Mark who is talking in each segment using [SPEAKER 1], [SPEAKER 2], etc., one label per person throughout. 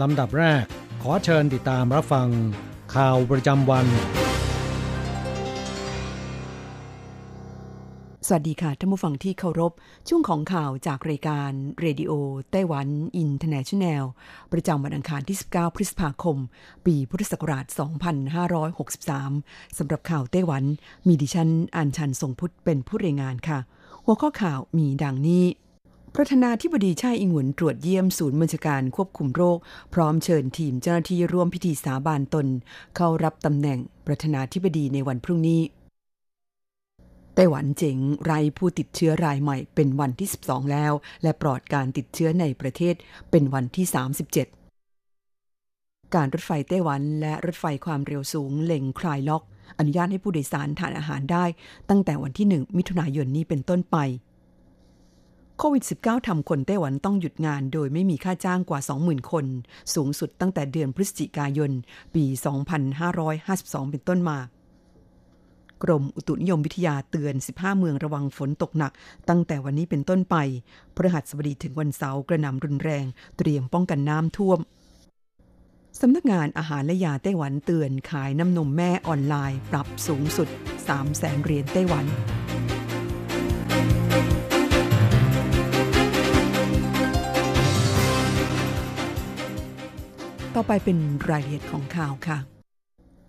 [SPEAKER 1] ลำดับแรก ขอเชิญติดตามรับฟัง ข่าวประจำวัน
[SPEAKER 2] สวัสดีค่ะท่านผู้ฟังที่เคารพ ช่วงของข่าวจากรายการ Radio Taiwan International ประจำวันอังคารที่ 19 พฤษภาคม ปีพุทธศักราช 2563 สำหรับข่าวไต้หวัน มีดิฉันอัญชันทรงพุทธเป็นผู้รายงานค่ะ หัวข้อข่าวมีดังนี้ ประธานาธิบดีชาอิงหวนตรวจเยี่ยมศูนย์บัญชาการควบคุมโรค พร้อมเชิญทีมเจ้าหน้าที่ร่วมพิธีสาบานตน เข้ารับตำแหน่งประธานาธิบดีในวันพรุ่งนี้ไต้หวันเจ๋งไร้ผู้ติดเชื้อรายใหม่เป็นวันที่ 12 แล้ว และปลอดการติดเชื้อในประเทศเป็นวันที่ 37 การรถไฟไต้หวันและรถไฟความเร็วสูงเล็งคลายล็อก อนุญาตให้ผู้โดยสารทานอาหารได้ ตั้งแต่วันที่ 1 มิถุนายนนี้เป็นต้นไป โควิด -19 ทำคนไต้หวันต้องหยุดงานโดยไม่มีค่าจ้างกว่า 20,000 คน สูงสุดตั้งแต่เดือนพฤศจิกายน ปี 2552 เป็นต้นมากรมอุตุนิยมวิทยาเตือน 15 เมืองระวังฝนตกหนัก ตั้งแต่วันนี้เป็นต้นไปพฤหัสบดีถึงวันเสาร์กระหน่ำรุนแรง เตรียมป้องกันน้ำท่วมสำนักงานอาหารและยาไต้หวันเตือนขายน้ำนมแม่ออนไลน์ ปรับสูงสุด3แสนเหรียญไต้หวัน ต่อไปเป็นรายละเอียดของข่าวค่ะ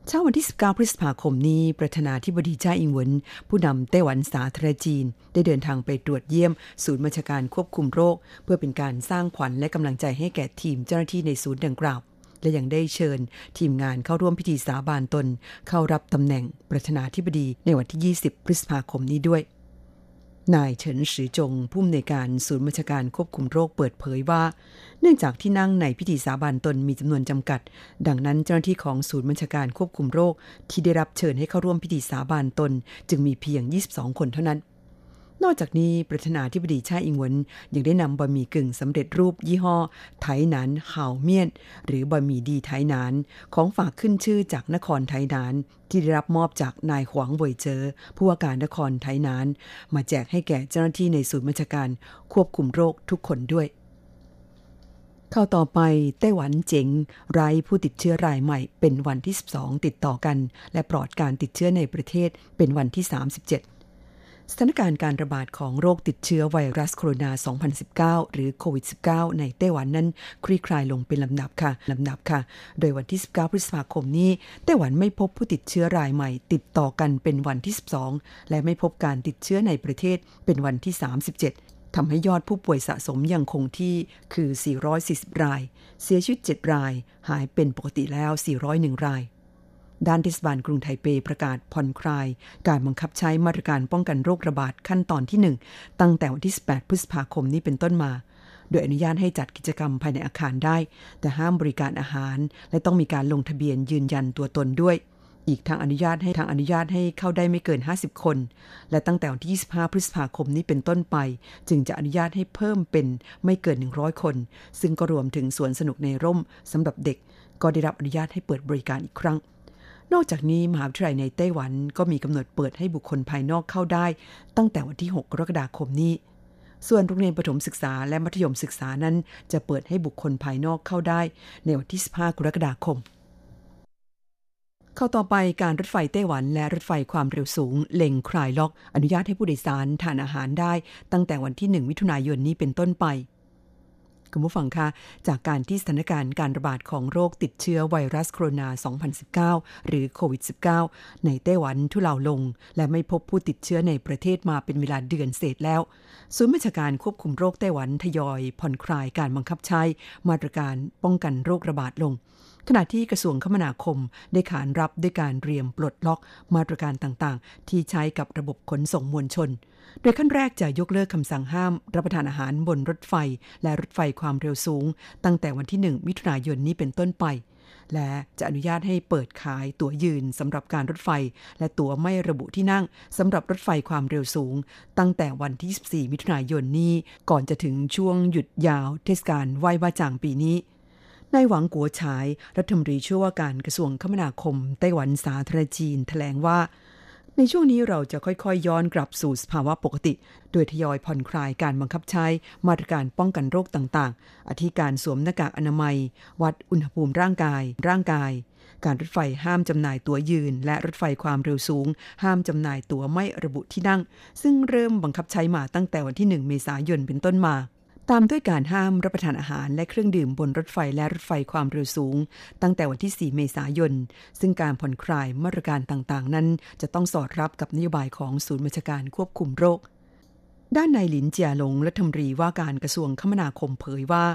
[SPEAKER 2] เช้าวันที่ 19 พฤษภาคมนี้ ประธานาธิบดีจ้าอิงเหวิน ผู้นำไต้หวันสาธารณจีน ได้เดินทางไปตรวจเยี่ยม ศูนย์บัญชาการควบคุมโรค เพื่อเป็นการสร้างขวัญและกำลังใจให้แก่ทีมเจ้าหน้าที่ในศูนย์ดังกล่าว และยังได้เชิญ ทีมงานเข้าร่วมพิธีสาบานตน เข้ารับตำแหน่งประธานาธิบดีในวันที่ 20 พฤษภาคมนี้ด้วย นายเฉินสือจงผู้อำนวยการศูนย์บัญชาการควบคุมโรคเปิดเผยว่า เนื่องจากที่นั่งในพิธีสาบานตนมีจำนวนจำกัด ดังนั้นเจ้าหน้าที่ของศูนย์บัญชาการควบคุมโรค ที่ได้รับเชิญให้เข้าร่วมพิธีสาบานตน จึงมีเพียง 22 คนเท่านั้น นอกจากนี้ประธานาธิบดีชาอิงวนยังได้นำบะหมี่กึ่งสำเร็จรูปยี่ห้อ ไถหนานห่าวเมียน หรือบะหมี่ดีไถหนาน ของฝากขึ้นชื่อจากนครไถหนาน ที่ได้รับมอบจากนายหวงเวยเจอ ผู้ว่าการนครไถหนาน มาแจกให้แก่เจ้าหน้าที่ในศูนย์บัญชาการควบคุมโรคทุกคนด้วยเข้าต่อไปไต้หวันเจ๋งไร้ผู้ติดเชื้อรายใหม่เป็นวันที่ 12 ติดต่อกัน และปลอดการติดเชื้อในประเทศเป็นวันที่ 37 สถานการณ์การระบาดของโรคติดเชื้อไวรัสโคโรนา 2019 หรือโควิด -19 ในไต้หวันนั้นคลี่คลายลงเป็นลำดับค่ะลำดับค่ะ โดยวันที่ 19 พฤษภาคมนี้ ไต้หวันไม่พบผู้ติดเชื้อรายใหม่ ติดต่อกันเป็นวันที่ 12 และไม่พบการติดเชื้อในประเทศเป็นวันที่ 37ทำให้ยอดผู้ป่วยสะสมยังคงที่คือ 440 ราย เสียชีวิต 7 ราย หายเป็นปกติแล้ว 401 ราย ด้านเทศบาลกรุงไทเปประกาศผ่อนคลาย การบังคับใช้มาตรการป้องกันโรคระบาดขั้นตอนที่ 1 ตั้งแต่วันที่ 18 พฤษภาคมนี้เป็นต้นมา โดยอนุญาตให้จัดกิจกรรมภายในอาคารได้ แต่ห้ามบริการอาหาร และต้องมีการลงทะเบียนยืนยันตัวตนด้วยอีกทางอนุญาตให้ทางอนุญาตให้เข้าได้ไม่เกิน 50 คน และตั้งแต่วันที่ 25 พฤษภาคมนี้เป็นต้นไป จึงจะอนุญาตให้เพิ่มเป็นไม่เกิน 100 คน ซึ่งก็รวมถึงสวนสนุกในร่มสำหรับเด็ก ก็ได้รับอนุญาตให้เปิดบริการอีกครั้ง นอกจากนี้มหาวิทยาลัยในไต้หวันก็มีกำหนดเปิดให้บุคคลภายนอกเข้าได้ ตั้งแต่วันที่ 6 กรกฎาคมนี้ ส่วนโรงเรียนประถมศึกษาและมัธยมศึกษานั้น จะเปิดให้บุคคลภายนอกเข้าได้ ในวันที่ 15 กรกฎาคม เข้าต่อไปการรถไฟไต้หวันและรถไฟความเร็วสูงเล็งคลายล็อก อนุญาตให้ผู้โดยสารทานอาหารได้ ตั้งแต่วันที่ 1 มิถุนายนนี้เป็นต้นไป คุณผู้ฟังคะจากการที่สถานการณ์การระบาดของโรคติดเชื้อไวรัสโคโรนา 2019 หรือโควิด -19 ในไต้หวันทุเลาลง และไม่พบผู้ติดเชื้อในประเทศมาเป็นเวลาเดือนเศษแล้ว ศูนย์บัญชาการควบคุมโรคไต้หวันทยอยผ่อนคลายการบังคับใช้มาตรการป้องกันโรคระบาดลง ขณะที่กระทรวงคมนาคมได้ขานรับด้วยการเตรียมปลดล็อกมาตรการต่างๆ ที่ใช้กับระบบขนส่งมวลชน โดยขั้นแรกจะยกเลิกคำสั่งห้าม รับประทานอาหารบนรถไฟ และรถไฟความเร็วสูง ตั้งแต่วันที่ 1 มิถุนายนนี้เป็นต้นไป และจะอนุญาตให้เปิดขายตั๋วยืนสำหรับการรถไฟ และตั๋วไม่ระบุที่นั่งสำหรับรถไฟความเร็วสูง ตั้งแต่วันที่ 24 มิถุนายนนี้ ก่อนจะถึงช่วงหยุดยาวเทศกาลไหว้บ้าจางปีนี้ นายหวังกัวฉายรัฐมนตรีช่วยว่าการกระทรวงคมนาคม ไต้หวันสาธารณจีนแถลงว่า ในช่วงนี้เราจะค่อยๆยย้อนกลับสู่สภาวะปกติ โดยทยอยผ่อนคลายการบังคับใช้มาตรการป้องกันโรคต่างๆ อาทิการสวมหน้ากากอนามัย วัดอุณหภูมิร่างกาย ร่างกาย การรถไฟห้ามจำหน่ายตั๋วยืน และรถไฟความเร็วสูง ห้ามจำหน่ายตั๋วไม่ระบุที่นั่ง ซึ่งเริ่มบังคับใช้มาตั้งแต่วันที่ 1 เมษายนเป็นต้นมา ตามด้วยการห้ามรับประทานอาหารและเครื่องดื่มบนรถไฟและรถไฟความเร็วสูง ตั้งแต่วันที่ 4 เมษายน ซึ่งการผ่อนคลายมาตรการต่างๆ นั้น จะต้องสอดรับกับนโยบายของศูนย์บัญชาการควบคุมโรค ด้านนายหลินเจียหลงรัฐมนตรีว่าการกระทรวงคมนาคมเผยว่า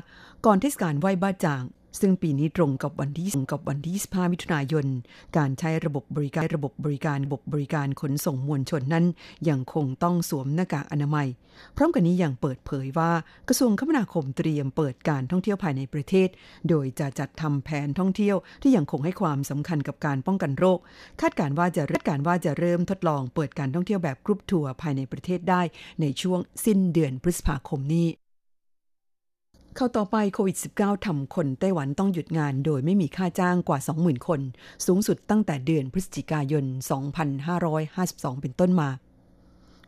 [SPEAKER 2] ก่อนเทศกาลไหว้บ้าจาง ซึ่งปีนี้ตรงกับวันที่กับวันที่ 25 มิถุนายน การใช้ระบบบริการระบบบริการระบบบริการขนส่งมวลชนนั้น ยังคงต้องสวมหน้ากากอนามัย พร้อมกันนี้ยังเปิดเผยว่ากระทรวงคมนาคมเตรียมเปิดการท่องเที่ยวภายในประเทศ โดยจะจัดทำแผนท่องเที่ยวที่ยังคงให้ความสำคัญกับการป้องกันโรค คาดการว่าจะคาดการว่าจะเริ่มทดลองเปิดการท่องเที่ยวแบบกรุ๊ปทัวร์ภายในประเทศได้ในช่วงสิ้นเดือนพฤษภาคมนี้ เข้าต่อไปโควิด -19 ทำคนไต้หวันต้องหยุดงานโดยไม่มีค่าจ้างกว่า 20,000 คน สูงสุดตั้งแต่เดือนพฤศจิกายน 2552 เป็นต้นมา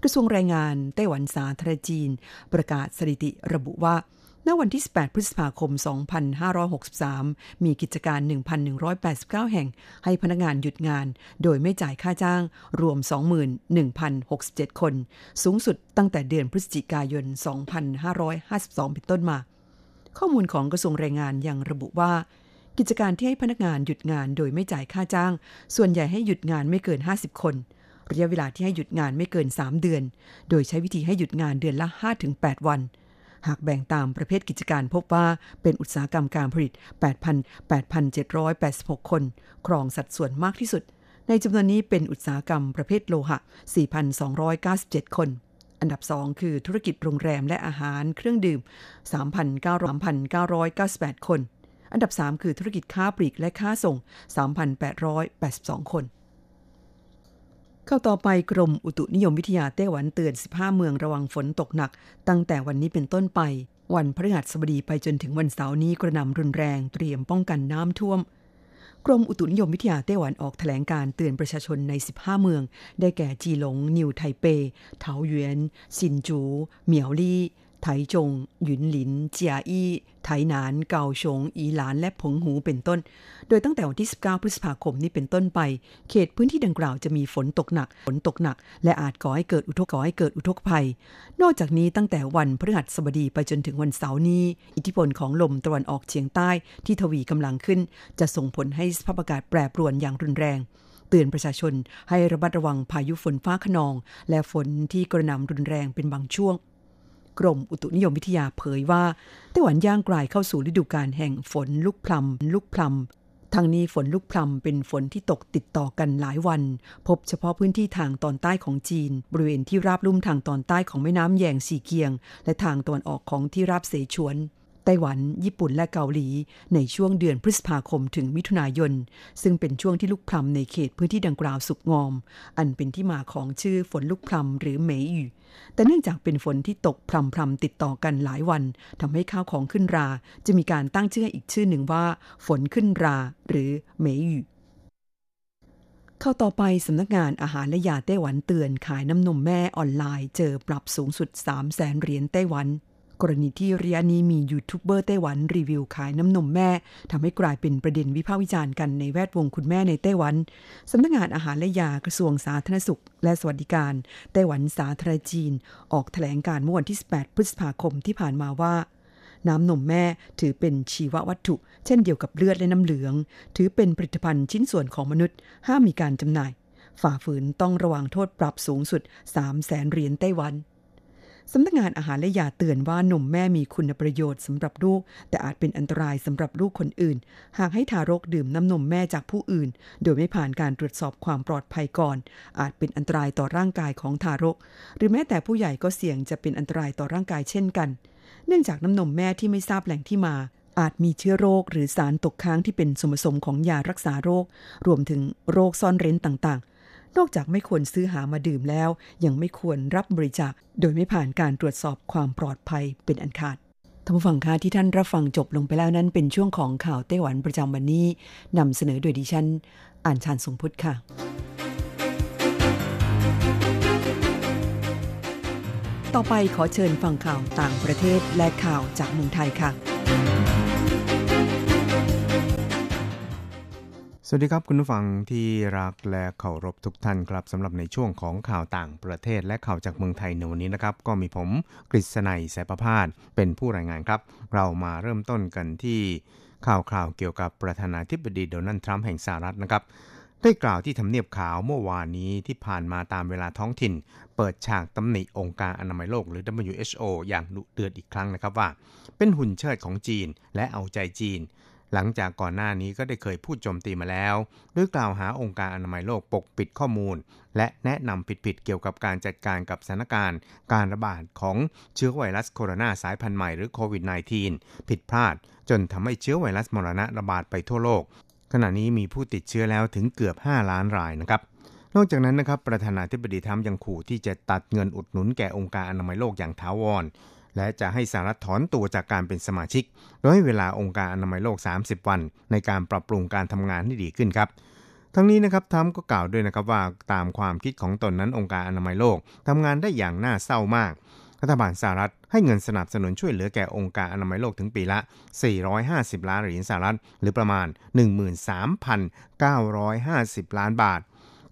[SPEAKER 2] กระทรวงแรงงานไต้หวันสาธารณจีน ประกาศสถิติระบุว่าณวันที่ 18 พฤษภาคม 2563 มีกิจการ 1,189 แห่ง ให้พนักงานหยุดงาน โดยไม่จ่ายค่าจ้าง รวม 21,067 คน สูงสุดตั้งแต่เดือนพฤศจิกายน 2552 เป็นต้นมา ข้อมูลของกระทรวงแรงงานยังระบุว่า กิจการที่ให้พนักงานหยุดงานโดยไม่จ่ายค่าจ้าง ส่วนใหญ่ให้หยุดงานไม่เกิน 50 คนระยะเวลาที่ให้หยุดงานไม่เกิน 3 เดือน โดยใช้วิธีให้หยุดงานเดือนละ 5-8 วัน หากแบ่งตามประเภทกิจการพบว่าเป็นอุตสาหกรรมการผลิต8,786 คน ครองสัดส่วนมากที่สุด ในจำนวนนี้เป็นอุตสาหกรรมประเภทโลหะ 4,297 คน อันดับ 2 คือธุรกิจโรงแรมและอาหารเครื่องดื่ม 3,998 คน อันดับ 3 คือธุรกิจค้าปลีกและค้าส่ง 3,882 คนเข้าต่อไปกรมอุตุนิยมวิทยาไต้หวันเตือน 15 เมืองระวังฝนตกหนัก ตั้งแต่วันนี้เป็นต้นไป วันพฤหัสบดีไปจนถึงวันเสาร์นี้กระหน่ำรุนแรงเตรียมป้องกันน้ำท่วม กรมอุตุนิยมวิทยาไต้หวันออกแถลงการเตือนประชาชนใน 15 เมือง ได้แก่จีหลง นิวไทเปเถาเยวนซินจู เหมียวลี่ ไถจง หยุนหลิน เจียอี้ ไถหนาน เกาชง อีหลาน และผงหู เป็นต้น โดยตั้งแต่วันที่ 19 พฤษภาคมนี้เป็นต้นไป เขตพื้นที่ดังกล่าวจะมีฝนตกหนัก ฝนตกหนัก และอาจก่อให้เกิดอุทกก่อให้เกิดอุทกภัย นอกจากนี้ตั้งแต่วันพฤหัสบดีไปจนถึงวันเสาร์นี้ อิทธิพลของลมตะวันออกเฉียงใต้ที่ทวีกำลังขึ้น จะส่งผลให้สภาพอากาศแปรปรวนอย่างรุนแรงเตือนประชาชนให้ระมัดระวังพายุฝนฟ้าขนอง และฝนที่กระหน่ำรุนแรงเป็นบางช่วง กรมอุตุนิยมวิทยาเผยว่าไต้หวันย่างกลายเข้าสู่ฤดูกาลแห่งฝนลูกพลัมลูกพลัมทางนี้ฝนลูกพลัมเป็นฝนที่ตกติดต่อกันหลายวัน พบเฉพาะพื้นที่ทางตอนใต้ของจีน บริเวณที่ราบลุ่มทางตอนใต้ของแม่น้ำแยงสีเกียง และทางตอนออกของที่ราบเสฉวน ต้หวัน ญี่ปุ่นและเกาหลี ในช่วงเดือนพฤษภาคมถึงมิถุนายน ซึ่งเป็นช่วงที่ลุกพลำในเขตพื้นที่ดังกล่าวสุกงอม อันเป็นที่มาของชื่อฝนลุกพลำหรือเหมยอยู่แต่เนื่องจากเป็นฝนที่ตกพรำๆติดต่อกันหลายวันทำให้ข้าวของขึ้นรา จะมีการตั้งชื่ออีกชื่อหนึ่งว่า ฝนขึ้นรา หรือเหมยอยู่เข้าต่อไปสำนักงานอาหารและยาไต้หวันเตือนขายน้ำนมแม่ออนไลน์ เจอปรับสูงสุด 3 0 0แสนเหรียญไต้หวัน กรณีที่ระยะนี้มียูทูบเบอร์ไต้หวันรีวิวขายน้ำนมแม่ทำให้กลายเป็นประเด็นวิพากษ์วิจารณ์กันในแวดวงคุณแม่ในไต้หวันสำนักงานอาหารและยากระทรวงสาธารณสุข และสวัสดิการ ไต้หวันสาธารณจีน ออกแถลงการเมื่อวันที่ 18 พฤษภาคมที่ผ่านมาว่าน้ำนมแม่ถือเป็นชีววัตถุ เช่นเดียวกับเลือดและน้ำเหลือง ถือเป็นผลิตภัณฑ์ชิ้นส่วนของมนุษย์ ห้ามมีการจำหน่าย ฝ่าฝืนต้องระวังโทษปรับสูงสุด 3 0 0แสนเหรียญไต้หวัน สำนักงานอาหารและยาเตือนว่านมแม่มีคุณประโยชน์สำหรับลูก แต่อาจเป็นอันตรายสำหรับลูกคนอื่น หากให้ทารกดื่มน้ำนมแม่จากผู้อื่น โดยไม่ผ่านการตรวจสอบความปลอดภัยก่อน อาจเป็นอันตรายต่อร่างกายของทารก หรือแม้แต่ผู้ใหญ่ก็เสี่ยงจะเป็นอันตรายต่อร่างกายเช่นกัน เนื่องจากน้ำนมแม่ที่ไม่ทราบแหล่งที่มาอาจมีเชื้อโรคหรือสารตกค้างที่เป็นส่วนผสมของยารักษาโรค รวมถึงโรคซ่อนเร้นต่าง นอกจากไม่ควรซื้อหามาดื่มแล้ว ยังไม่ควรรับบริจาค โดยไม่ผ่านการตรวจสอบความปลอดภัยเป็นอันขาดท่านผู้ฟังคะที่ท่านรับฟังจบลงไปแล้วนั้นเป็นช่วงของข่าวไต้หวันประจำวันนี้นำเสนอโดยดิฉันอ่านชานสงพุทธค่ะ ต่อไปขอเชิญฟังข่าวต่างประเทศและข่าวจากเมืองไทยค่ะ
[SPEAKER 3] สวัสดีครับคุณผู้ฟังที่รักและเคารพทุกท่านครับสำหรับในช่วงของข่าวต่างประเทศและข่าวจากเมืองไทยในวันนี้นะครับ ก็มีผมกฤษณัยแสประพาสเป็นผู้รายงานครับ เรามาเริ่มต้นกันที่ข่าวคราวเกี่ยวกับประธานาธิบดีโดนัลด์ทรัมป์แห่งสหรัฐนะครับ ได้กล่าวที่ทำเนียบขาวเมื่อวานนี้ที่ผ่านมาตามเวลาท้องถิ่น เปิดฉากตำหนิองค์การอนามัยโลกหรือ WHO อย่างดุเดือดอีกครั้งนะครับว่า เป็นหุ่นเชิดของจีนและเอาใจจีน หลังจากก่อนหน้านี้ก็ได้เคยพูดโจมตีมาแล้ว หรือกล่าวหาองค์การอนามัยโลกปกปิดข้อมูล และแนะนำผิดๆเกี่ยวกับการจัดการกับสถานการณ์ การระบาดของเชื้อไวรัสโคโรนาสายพันธุ์ใหม่หรือโควิด -19 ผิดพลาด จนทำให้เชื้อไวรัสมรณะระบาดไปทั่วโลก ขณะนี้มีผู้ติดเชื้อแล้วถึงเกือบ 5 ล้านรายนะครับนอกจากนั้นนะครับประธานาธิบดีทรัมป์ยังขู่ที่จะตัดเงินอุดหนุนแก่องค์การอนามัยโลกอย่างถาวร และจะให้สหรัฐถอนตัวจากการเป็นสมาชิก โดยให้เวลาองค์การอนามัยโลก 30 วัน ในการปรับปรุงการทำงานให้ดีขึ้นครับ ทั้งนี้นะครับทรัมก็กล่าวด้วยนะครับว่าตามความคิดของตนนั้นองค์การอนามัยโลกทำงานได้อย่างน่าเศร้ามาก รัฐบาลสหรัฐให้เงินสนับสนุนช่วยเหลือแก่องค์การอนามัยโลกถึงปีละ 450 ล้านเหรียญสหรัฐ หรือประมาณ 13,950 ล้านบาท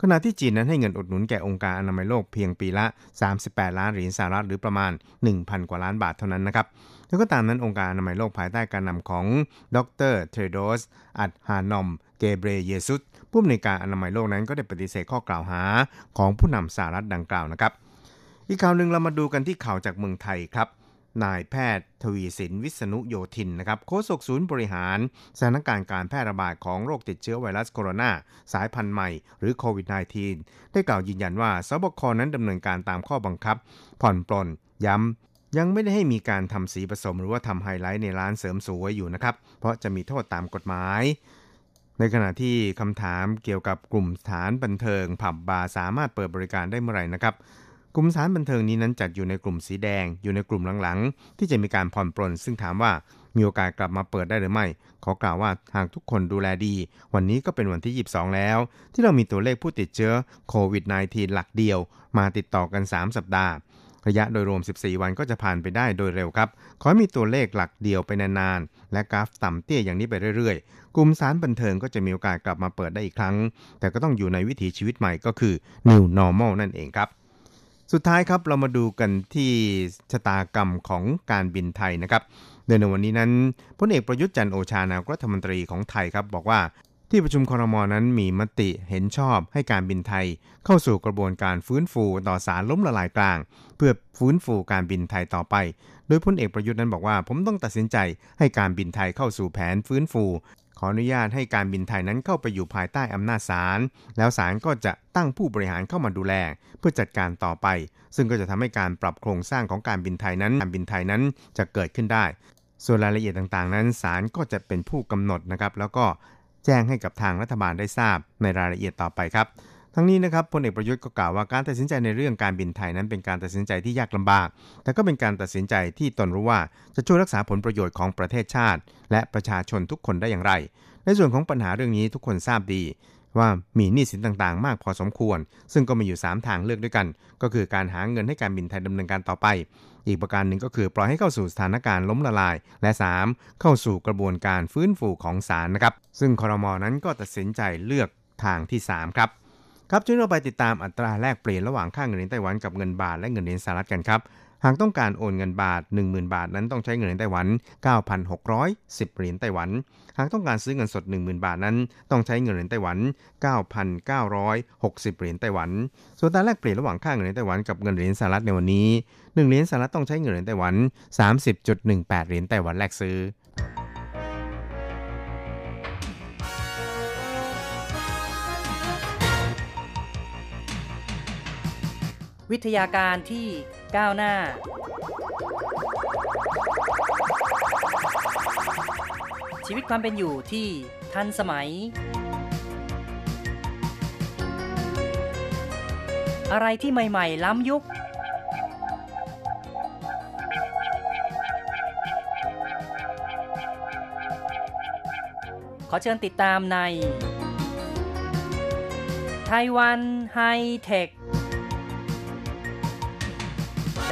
[SPEAKER 3] ขณะที่จีนนั้นให้เงินอุดหนุนแก่องค์การอนามัยโลกเพียงปีละ 38 ล้านเหรียญสหรัฐหรือประมาณ 1,000 กว่าล้านบาทเท่านั้นนะครับแล้วก็ตามนั้นองค์การอนามัยโลกภายใต้การนำของดรเทรโดส อัดฮานอม เกเบรเยซุสผู้อำนวยการอนามัยโลกนั้นก็ได้ปฏิเสธข้อกล่าวหาของผู้นำสหรัฐดังกล่าวนะครับ อีกข่าวหนึ่งเรามาดูกันที่ข่าวจากเมืองไทยครับ นายแพทย์ทวีสินวิษณุโยธินนะครับโฆษกศูนย์บริหารสถานการณ์การแพร่ระบาดของโรคติดเชื้อไวรัสโคโรนาสายพันธุ์ใหม่หรือโควิด -19 ได้กล่าวยืนยันว่าสบคนั้นดำเนินการตามข้อบังคับ ผ่อนปลนย้ำ ยังไม่ได้ให้มีการทำสีผสมหรือว่าทำไฮไลท์ในร้านเสริมสวยอยู่นะครับ เพราะจะมีโทษตามกฎหมายในขณะที่คำถามเกี่ยวกับกลุ่มสถานบันเทิงผับบาร์สามารถเปิดบริการได้เมื่อไหร่นะครับ ลุ่มสานบันเทิงนี้นั้นจัดอยู่ในกลุ่มสีแดง อยู่ในกลุ่มหลังๆ ที่จะมีการผ่อนปลนซึ่งถามว่ามีโอกาสกลับมาเปิดได้หรือไม่ ขอกล่าวว่าหากทุกคนดูแลดี วันนี้ก็เป็นวันที่ 22 แล้ว ที่เรามีตัวเลขผู้ติดเชื้อโควิด -19 หลักเดียว มาติดต่อกัน 3 สัปดาห์ ระยะโดยรวม 14 วันก็จะผ่านไปได้โดยเร็วครับ ขอให้มีตัวเลขหลักเดียวไปนานๆ และกราฟต่ำเตี้ยอย่างนี้ไปเรื่อยๆ กลุ่มสารบันเทิงก็จะมีโอกาสกลับมาเปิดได้อีกครั้ง แต่ก็ต้องอยู่ในวิถีชีวิตใหม่ก็คือ New Normal นั่นเองครับ สุดท้ายครับเรามาดูกันที่ชะตากรรมของการบินไทยนะครับโดยในวันนี้นั้นพลเอกประยุทธ์จันโอชานายกรัฐมนตรีของไทยครับบอกว่าที่ประชุมครมนั้นมีมติเห็นชอบให้การบินไทย เข้าสู่กระบวนการฟื้นฟูต่อสารล้มละลายกลาง เพื่อฟื้นฟูการบินไทยต่อไป โดยพลเอกประยุทธ์นั้นบอกว่า ผมต้องตัดสินใจให้การบินไทยเข้าสู่แผนฟื้นฟู ขออนุญาตให้การบินไทยนั้นเข้าไปอยู่ภายใต้อำนาจศาล แล้วศาลก็จะตั้งผู้บริหารเข้ามาดูแล เพื่อจัดการต่อไป ซึ่งก็จะทำให้การปรับโครงสร้างของการบินไทยนั้น การบินไทยนั้นจะเกิดขึ้นได้ ส่วนรายละเอียดต่างๆ นั้นศาลก็จะเป็นผู้กำหนดนะครับ แล้วก็แจ้งให้กับทางรัฐบาลได้ทราบในรายละเอียดต่อไปครับ ทั้งนี้นะครับพลเอกประยุทธ์ก็กล่าวว่าการตัดสินใจในเรื่องการบินไทยนั้นเป็นการตัดสินใจที่ยากลำบาก แต่ก็เป็นการตัดสินใจที่ตนรู้ว่าจะช่วยรักษาผลประโยชน์ของประเทศชาติ และประชาชนทุกคนได้อย่างไร ในส่วนของปัญหาเรื่องนี้ทุกคนทราบดีว่ามีหนี้สินต่างๆ มากพอสมควร ซึ่งก็มีอยู่ 3 ทางเลือกด้วยกัน ก็คือการหาเงินให้การบินไทยดำเนินการต่อไป อีกประการหนึ่งก็คือปล่อยให้เข้าสู่สถานการณ์ล้มละลาย และ 3. เข้าสู่กระบวนการฟื้นฟูของศาลนะครับ ซึ่งคอรมอนั้นก็ตัดสินใจเลือกทางที่ 3 ครับ ครับช่วยเราไปติดตามอัตราแลกเปลี่ยนระหว่างค่าเงินเหรียญไต้หวันกับเงินบาทและเงินเหรียญสหรัฐกันครับ หากต้องการโอนเงินบาท 10,000 บาทนั้นต้องใช้เงินเหรียญไต้หวัน 9,610 เหรียญไต้หวัน หากต้องการซื้อเงินสด 10,000 บาทนั้น ต้องใช้เงินเหรียญไต้หวัน 9,960 เหรียญไต้หวัน ส่วนตาแลกเปลี่ยนระหว่างค่าเงินเหรียญไต้หวันกับเงินเหรียญสหรัฐในวันนี้ 1 เหรียญสหรัฐต้องใช้เงินเหรียญไต้หวัน 30.18 เหรียญไต้หวันแลกซื้อ
[SPEAKER 4] วิทยาการที่ก้าวหน้า ชีวิตความเป็นอยู่ที่ทันสมัย อะไรที่ใหม่ ๆ ล้ำยุค ขอเชิญติดตามในไต้หวันไฮเทค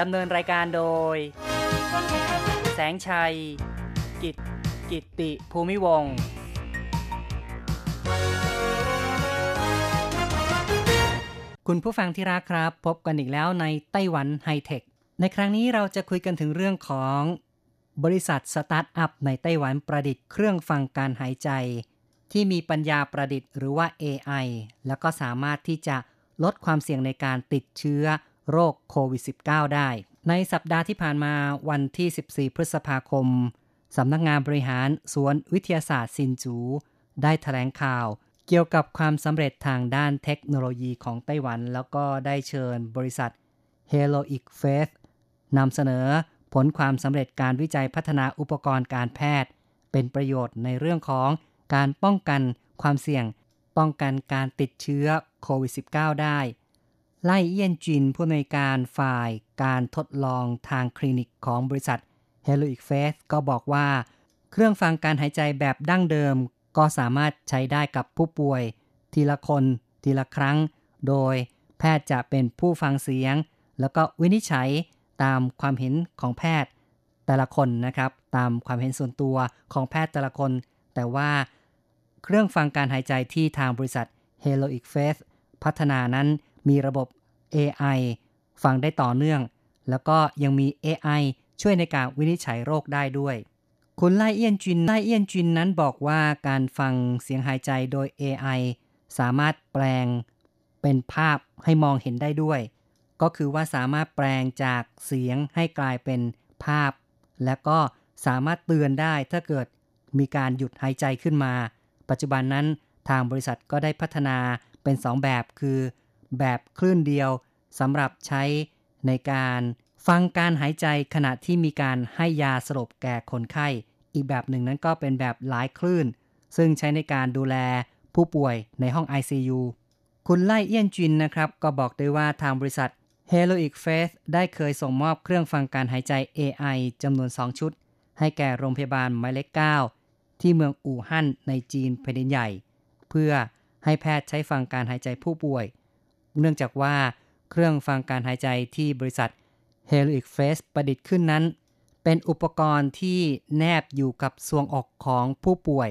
[SPEAKER 4] ดำเนินรายการโดย แสงชัย กิตกิตติภูมิวงคุณผู้ฟังที่รักครับ พบกันอีกแล้วในไต้หวันไฮเทค ในครั้งนี้เราจะคุยกันถึงเรื่องของบริษัทสตาร์ทอัพในไต้หวันประดิษฐ์เครื่องฟังการหายใจ ที่มีปัญญาประดิษฐ์หรือว่า AI แล้วก็สามารถที่จะลดความเสี่ยงในการติดเชื้อ โรคโควิด -19 ได้ ในสัปดาห์ที่ผ่านมาวันที่ 14 พฤษภาคม สำนักงานบริหารสวนวิทยาศาสตร์ซินจู ได้ถแถลงข่าว เกี่ยวกับความสำเร็จทางด้านเทคโนโลยีของไต้หวัน แล้วก็ได้เชิญบริษัท Heroic Faith นำเสนอผลความสำเร็จการวิจัยพัฒนาอุปกรณ์การแพทย์ เป็นประโยชน์ในเรื่องของการป้องกันความเสี่ยง ป้องกันการติดเชื้อโควิด -19 ได้ ไล่เอี้ยนจินผู้ในการฝ่ายการทดลองทางคลินิกของบริษัท h e l o i c Face ก็บอกว่า เครื่องฟังการหายใจแบบดั้งเดิม ก็สามารถใช้ได้กับผู้ป่วย ทีละคน ทีละครั้ง โดยแพทย์จะเป็นผู้ฟังเสียง แล้วก็วินิจฉัยตามความเห็นของแพทย์ แต่ละคนนะครับ ตามความเห็นส่วนตัวของแพทย์แต่ละคน แต่ว่าเครื่องฟังการหายใจที่ทางบริษัท h e l o i c Face พัฒนานั้น มีระบบ AI ฟังได้ต่อเนื่อง แล้วก็ยังมี AI ช่วยในการวินิจฉัยโรคได้ด้วย คุณไลเอียนจินไลเอียนจินนั้นบอกว่าการฟังเสียงหายใจโดย AI สามารถแปลงเป็นภาพให้มองเห็นได้ด้วย ก็คือว่าสามารถแปลงจากเสียงให้กลายเป็นภาพ และก็สามารถเตือนได้ถ้าเกิดมีการหยุดหายใจขึ้นมา ปัจจุบันนั้นทางบริษัทก็ได้พัฒนาเป็น 2 แบบคือ แบบคลื่นเดียวสำหรับใช้ในการฟังการหายใจขณะที่มีการให้ยาสลบแก่คนไข้ อีกแบบหนึ่งนั้นก็เป็นแบบหลายคลื่น ซึ่งใช้ในการดูแลผู้ป่วยในห้อง ICU คุณไล่เอี้ยนจินนะครับ ก็บอกด้ว่าทางบริษัท Heroic Faith ได้เคยส่งมอบเครื่องฟังการหายใจ AI จำนวน 2 ชุด ให้แก่โรงพยาบาลหมายเลข9ที่เมืองอู่ฮั่นในจีนแผ่นดินใหญ่ เพื่อให้แพทย์ใช้ฟังการหายใจผู้ป่วย เนื่องจากว่าเครื่องฟังการหายใจที่บริษัท h e l i c Face ประดิษฐ์ขึ้นนั้น เป็นอุปกรณ์ที่แนบอยู่กับซวงอกของผู้ป่วย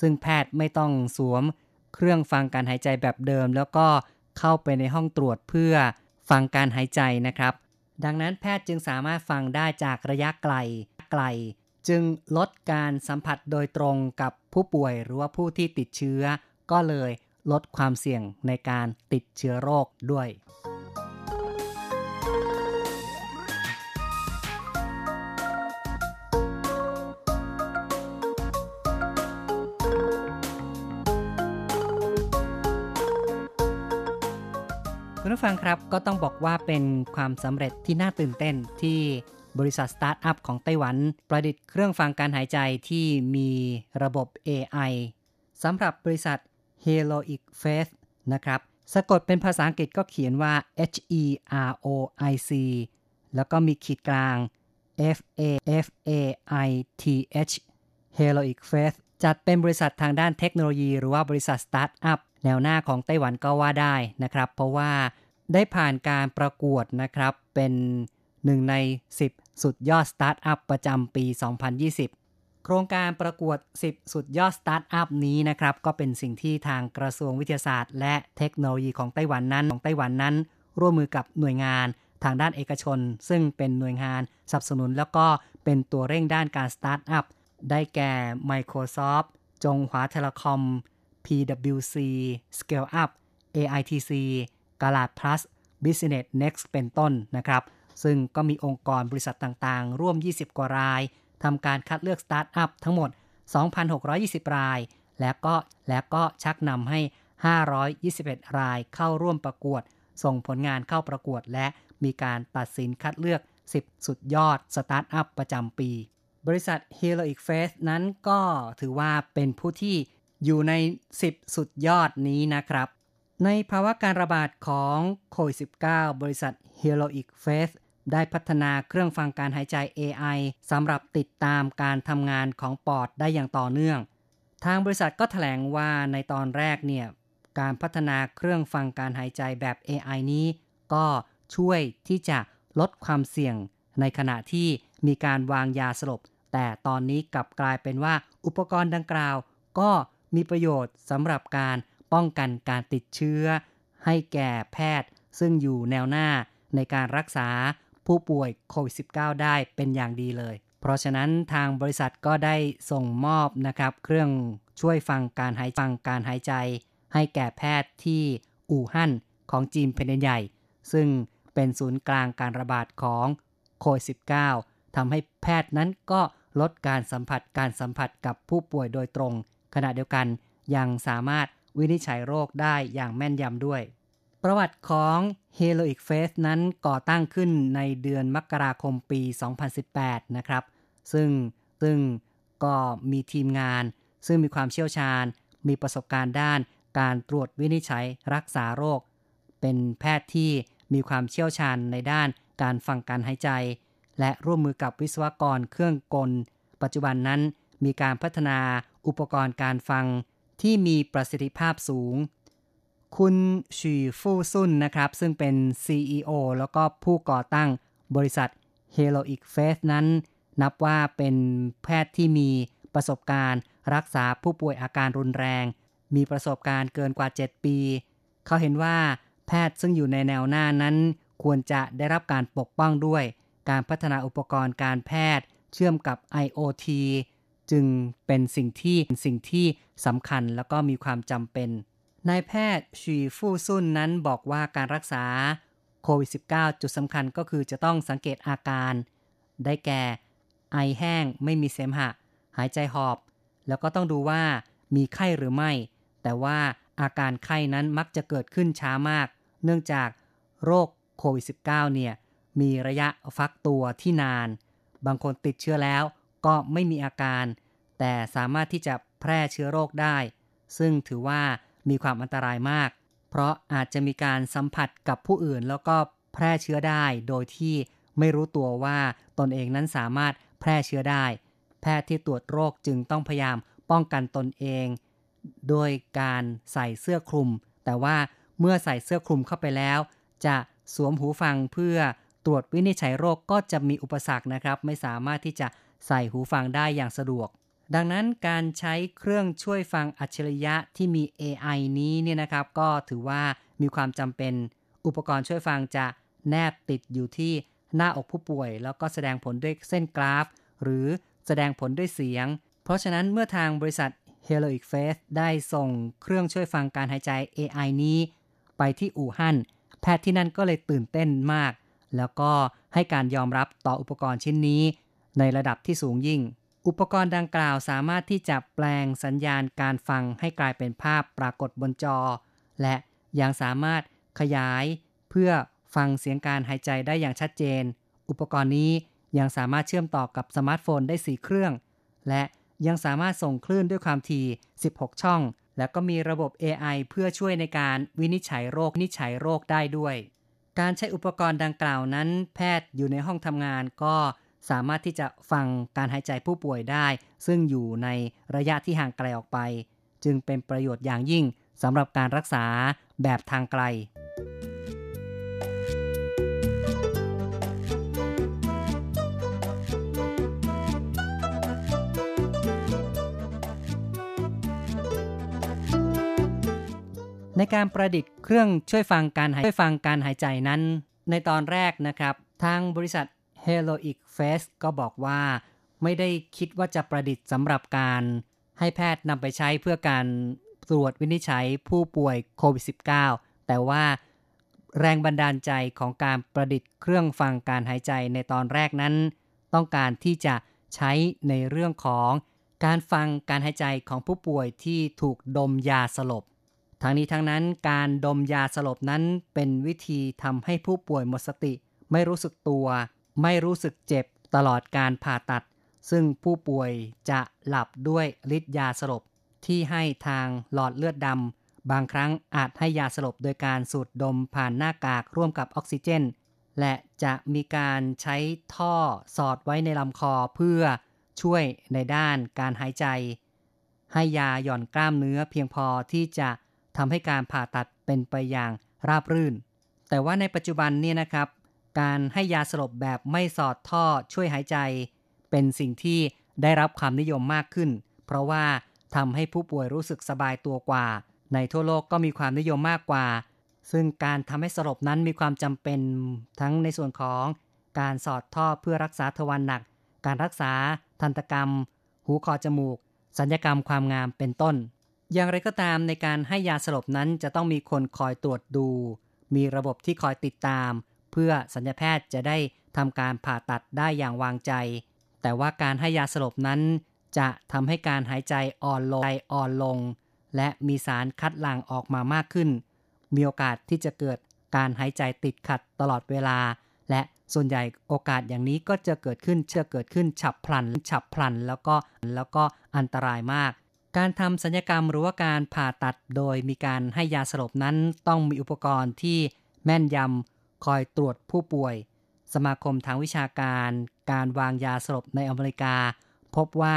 [SPEAKER 4] ซึ่งแพทย์ไม่ต้องสวม เครื่องฟังการหายใจแบบเดิม แล้วก็เข้าไปในห้องตรวจเพื่อฟังการหายใจนะครับ ดังนั้นแพทย์จึงสามารถฟังได้จากระยะไกลไกล จึงลดการสัมผัสโดยตรงกับผู้ป่วยหรือว่าผู้ที่ติดเชื้อ ก็เลย ลดความเสี่ยงในการติดเชื้อโรคด้วย คุณผู้ฟังครับก็ต้องบอกว่าเป็นความสำเร็จที่น่าตื่นเต้นที่บริษัทสตาร์ทอัพของไต้หวัน ประดิษฐ์เครื่องฟังการหายใจที่มีระบบ AI สำหรับบริษัท Heroic Faith นะครับ สะกดเป็นภาษาอังกฤษก็เขียนว่า H E R O I C แล้วก็มีขีดกลาง F A F A I T H Heroic Faith จัดเป็นบริษัททางด้านเทคโนโลยี หรือว่าบริษัทสตาร์ทอัพแนวหน้าของไต้หวันก็ว่าได้นะครับ เพราะว่าได้ผ่านการประกวดนะครับ เป็นหนึ่งใน 10 สุดยอดสตาร์ทอัพประจำปี 2020 โครงการประกวด 10 สุดยอดสตาร์ทอัพนี้นะครับก็เป็นสิ่งที่ทางกระทรวงวิทยาศาสตร์ และเทคโนโลยีของไต้หวันนั้นของไต้หวันนั้น ร่วมมือกับหน่วยงานทางด้านเอกชน ซึ่งเป็นหน่วยงานสนับสนุน แล้วก็เป็นตัวเร่งด้านการสตาร์ทอัพได้แก่ Microsoft จงหวาเทเลคอม PwC Scale Up AITC กลาด plus Business Next เป็นต้นนะครับ ซึ่งก็มีองค์กรบริษัทต่างๆ ร่วม 20 กว่าราย ทำการคัดเลือกสตาร์ทอัพทั้งหมด 2,620 ราย แล้วก็แล้วก็ชักนำให้ 521 รายเข้าร่วมประกวด ส่งผลงานเข้าประกวดและมีการตัดสินคัดเลือก 10 สุดยอดสตาร์ทอัพประจำปี บริษัท Heroic Face นั้นก็ถือว่าเป็นผู้ที่อยู่ใน 10 สุดยอดนี้นะครับ ในภาวะการระบาดของโควิด -19 บริษัท Heroic Face ได้พัฒนาเครื่องฟังการหายใจ AI สำหรับติดตามการทำงานของปอดได้อย่างต่อเนื่อง ทางบริษัทก็แถลงว่าในตอนแรกเนี่ยการพัฒนาเครื่องฟังการหายใจแบบ AI นี้ ก็ช่วยที่จะลดความเสี่ยง ในขณะที่มีการวางยาสลบ แต่ตอนนี้กลับกลายเป็นว่าอุปกรณ์ดังกล่าว ก็มีประโยชน์สำหรับการป้องกันการติดเชื้อ ให้แก่แพทย์ ซึ่งอยู่แนวหน้าในการรักษา ผู้ป่วยโควิด -19 ได้เป็นอย่างดีเลย เพราะฉะนั้นทางบริษัทก็ได้ส่งมอบนะครับ เครื่องช่วยฟังการหายฟังการหายใจ ให้แก่แพทย์ที่อู่ฮั่นของจีนเป็นใหญ่ ซึ่งเป็นศูนย์กลางการระบาดของโควิด -19 ทำให้แพทย์นั้นก็ลดการสัมผัสการสัมผัสกับผู้ป่วยโดยตรง ขณะเดียวกันยังสามารถวินิจฉัยโรคได้อย่างแม่นยำด้วย ประวัติของ Heroic Face นั้นก่อตั้งขึ้นในเดือนมกราคมปี 2018 นะครับ ซึ่งซึ่งก็มีทีมงาน ซึ่งมีความเชี่ยวชาญ มีประสบการณ์ด้านการตรวจวินิจฉัยรักษาโรค เป็นแพทย์ที่มีความเชี่ยวชาญในด้านการฟังการหายใจ และร่วมมือกับวิศวกรเครื่องกล ปัจจุบันนั้นมีการพัฒนาอุปกรณ์การฟังที่มีประสิทธิภาพสูง คุณชีฟู่ซุนนะครับ ซึ่งเป็น CEO แล้วก็ผู้ก่อตั้งบริษัท Heroic Face นั้น นับว่าเป็นแพทย์ที่มีประสบการณ์ รักษาผู้ป่วยอาการรุนแรง มีประสบการณ์เกินกว่า 7 ปี เขาเห็นว่าแพทย์ซึ่งอยู่ในแนวหน้านั้น ควรจะได้รับการปกป้องด้วย การพัฒนาอุปกรณ์การแพทย์ เชื่อมกับ IoT จึงเป็นสิ่งที่สิ่งที่สำคัญแล้วก็มีความจำเป็น นายแพทย์ชีฟู่ซุนนั้นบอกว่าการรักษาโควิด -19 จุดสำคัญก็คือจะต้องสังเกตอาการ ได้แก่ ไอแห้งไม่มีเสมหะ หายใจหอบ แล้วก็ต้องดูว่ามีไข้หรือไม่ แต่ว่าอาการไข้นั้นมักจะเกิดขึ้นช้ามาก เนื่องจากโรคโควิด -19 เนี่ย มีระยะฟักตัวที่นาน บางคนติดเชื้อแล้วก็ไม่มีอาการ แต่สามารถที่จะแพร่เชื้อโรคได้ ซึ่งถือว่า มีความอันตรายมาก เพราะอาจจะมีการสัมผัสกับผู้อื่น แล้วก็แพร่เชื้อได้ โดยที่ไม่รู้ตัวว่าตนเองนั้นสามารถแพร่เชื้อได้ แพทย์ที่ตรวจโรคจึงต้องพยายามป้องกันตนเองโดยการใส่เสื้อคลุม แต่ว่าเมื่อใส่เสื้อคลุมเข้าไปแล้ว จะสวมหูฟังเพื่อตรวจวินิจฉัยโรคก็จะมีอุปสรรคนะครับ ไม่สามารถที่จะใส่หูฟังได้อย่างสะดวก ดังนั้นการใช้เครื่องช่วยฟังอัจฉริยะที่มี AI นี้เนี่ยนะครับก็ถือว่ามีความจำเป็น อุปกรณ์ช่วยฟังจะแนบติดอยู่ที่หน้าอกผู้ป่วย แล้วก็แสดงผลด้วยเส้นกราฟ หรือแสดงผลด้วยเสียง เพราะฉะนั้นเมื่อทางบริษัท Heroic Face ได้ส่งเครื่องช่วยฟังการหายใจ AI นี้ ไปที่อู่ฮั่นแพทย์ที่นั่นก็เลยตื่นเต้นมาก แล้วก็ให้การยอมรับต่ออุปกรณ์ชิ้นนี้ ในระดับที่สูงยิ่ง อุปกรณ์ดังกล่าวสามารถที่จะแปลงสัญญาณการฟังให้กลายเป็นภาพปรากฏบนจอ และยังสามารถขยายเพื่อฟังเสียงการหายใจได้อย่างชัดเจน อุปกรณ์นี้ยังสามารถเชื่อมต่อกับสมาร์ทโฟนได้ 4 เครื่อง และยังสามารถส่งคลื่นด้วยความถี่ 16 ช่อง และก็มีระบบ AI เพื่อช่วยในการวินิจฉัยโรคนิจฉัยโรคได้ด้วย การใช้อุปกรณ์ดังกล่าวนั้น แพทย์อยู่ในห้องทำงานก็ สามารถที่จะฟังการหายใจผู้ป่วยได้ ซึ่งอยู่ในระยะที่ห่างไกลออกไป จึงเป็นประโยชน์อย่างยิ่งสำหรับการรักษาแบบทางไกล ในการประดิษฐ์เครื่องช่วยฟังการหายช่วยฟังการหายใจนั้น ในตอนแรกนะครับ ทางบริษัท Heroic Face ก็บอกว่า ไม่ได้คิดว่าจะประดิษฐ์สำหรับการให้แพทย์นำไปใช้เพื่อการตรวจวินิจฉัยผู้ป่วยโควิด -19 แต่ว่าแรงบันดาลใจของการประดิษฐ์เครื่องฟังการหายใจในตอนแรกนั้น ต้องการที่จะใช้ในเรื่องของการฟังการหายใจของผู้ป่วยที่ถูกดมยาสลบ ทั้งนี้ทั้งนั้นการดมยาสลบนั้นเป็นวิธีทำให้ผู้ป่วยหมดสติไม่รู้สึกตัว ไม่รู้สึกเจ็บตลอดการผ่าตัด ซึ่งผู้ป่วยจะหลับด้วยฤทธิ์ยาสลบที่ให้ทางหลอดเลือดดำ บางครั้งอาจให้ยาสลบโดยการสูดดมผ่านหน้ากากร่วมกับออกซิเจน และจะมีการใช้ท่อสอดไว้ในลำคอเพื่อช่วยในด้านการหายใจ ให้ยาหย่อนกล้ามเนื้อเพียงพอที่จะทำให้การผ่าตัดเป็นไปอย่างราบรื่น แต่ว่าในปัจจุบันนี่นะครับ การให้ยาสลบแบบไม่สอดท่อช่วยหายใจ เป็นสิ่งที่ได้รับความนิยมมากขึ้น เพราะว่าทำให้ผู้ป่วยรู้สึกสบายตัวกว่า ในทั่วโลกก็มีความนิยมมากกว่า ซึ่งการทำให้สลบนั้นมีความจำเป็นทั้งในส่วนของการสอดท่อเพื่อรักษาทวารหนัก การรักษา ทันตกรรม หูคอจมูก สัญญกรรมความงามเป็นต้น อย่างไรก็ตามในการให้ยาสลบนั้นจะต้องมีคนคอยตรวจดู มีระบบที่คอยติดตาม เพื่อสัญญาแพทย์จะได้ทำการผ่าตัดได้อย่างวางใจ แต่ว่าการให้ยาสลบนั้น จะทำให้การหายใจอ่อนลงอ่อนลง และมีสารคัดหลั่งออกมามากขึ้น มีโอกาสที่จะเกิดการหายใจติดขัดตลอดเวลา และส่วนใหญ่โอกาสอย่างนี้ก็จะเกิดขึ้นเชื่อเกิดขึ้นฉับพลัน ฉับพลันแล้วก็แล้วก็อันตรายมาก การทำสัญญกรรมหรือว่าการผ่าตัดโดยมีการให้ยาสลบนั้นต้องมีอุปกรณ์ที่แม่นยำ คอยตรวจผู้ป่วย สมาคมทางวิชาการ การวางยาสลบในอเมริกา พบว่า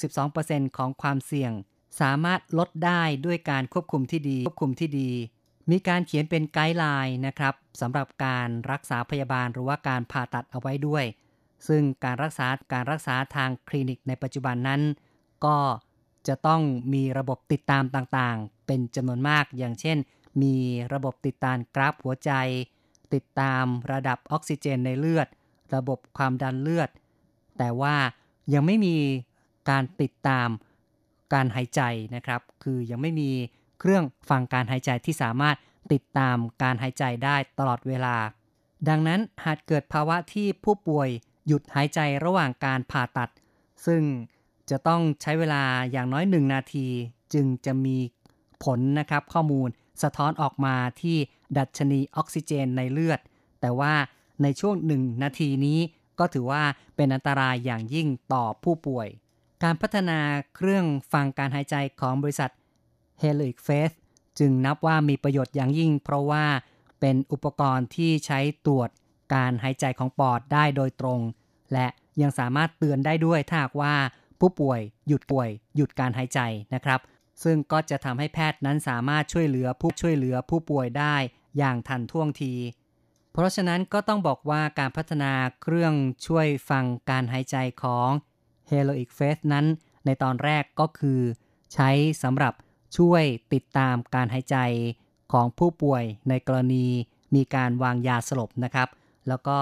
[SPEAKER 4] 62%ของความเสี่ยง สามารถลดได้ด้วยการควบคุมที่ดี ควบคุมที่ดี มีการเขียนเป็นไกด์ไลน์นะครับสำหรับการรักษาพยาบาลหรือว่าการผ่าตัดเอาไว้ด้วย ซึ่งการรักษาการรักษาทางคลินิกในปัจจุบันนั้น ก็จะต้องมีระบบติดตามต่างๆ เป็นจำนวนมาก อย่างเช่น มีระบบติดตามกราฟหัวใจ ติดตามระดับออกซิเจนในเลือด ระบบความดันเลือด แต่ว่ายังไม่มีการติดตามการหายใจนะครับ คือยังไม่มีเครื่องฟังการหายใจที่สามารถติดตามการหายใจได้ตลอดเวลา ดังนั้นหากเกิดภาวะที่ผู้ป่วยหยุดหายใจระหว่างการผ่าตัด ซึ่งจะต้องใช้เวลาอย่างน้อยหนึ่งนาที จึงจะมีผลนะครับข้อมูลสะท้อนออกมาที่ ดัชนีออกซิเจนในเลือด แต่ว่าในช่วงหนึ่งนาทีนี้ก็ถือว่าเป็นอันตรายอย่างยิ่งต่อผู้ป่วย การพัฒนาเครื่องฟังการหายใจของบริษัท h e l i c Face จึงนับว่ามีประโยชน์อย่างยิ่ง เพราะว่าเป็นอุปกรณ์ที่ใช้ตรวจการหายใจของปอดได้โดยตรง และยังสามารถเตือนได้ด้วยถ้าหากว่าผู้ป่วยหยุดป่วย หยุดการหายใจนะครับ ซึ่งก็จะทำให้แพทย์นั้นสามารถช่วยเหลือผู้ช่วยเหลือผู้ป่วยได้อย่างทันท่วงที เพราะฉะนั้นก็ต้องบอกว่าการพัฒนาเครื่องช่วยฟังการหายใจของ h e l o i c Face นั้น ในตอนแรกก็คือ ใช้สำหรับช่วยติดตามการหายใจของผู้ป่วยในกรณีมีการวางยาสลบนะครับ แล้วก็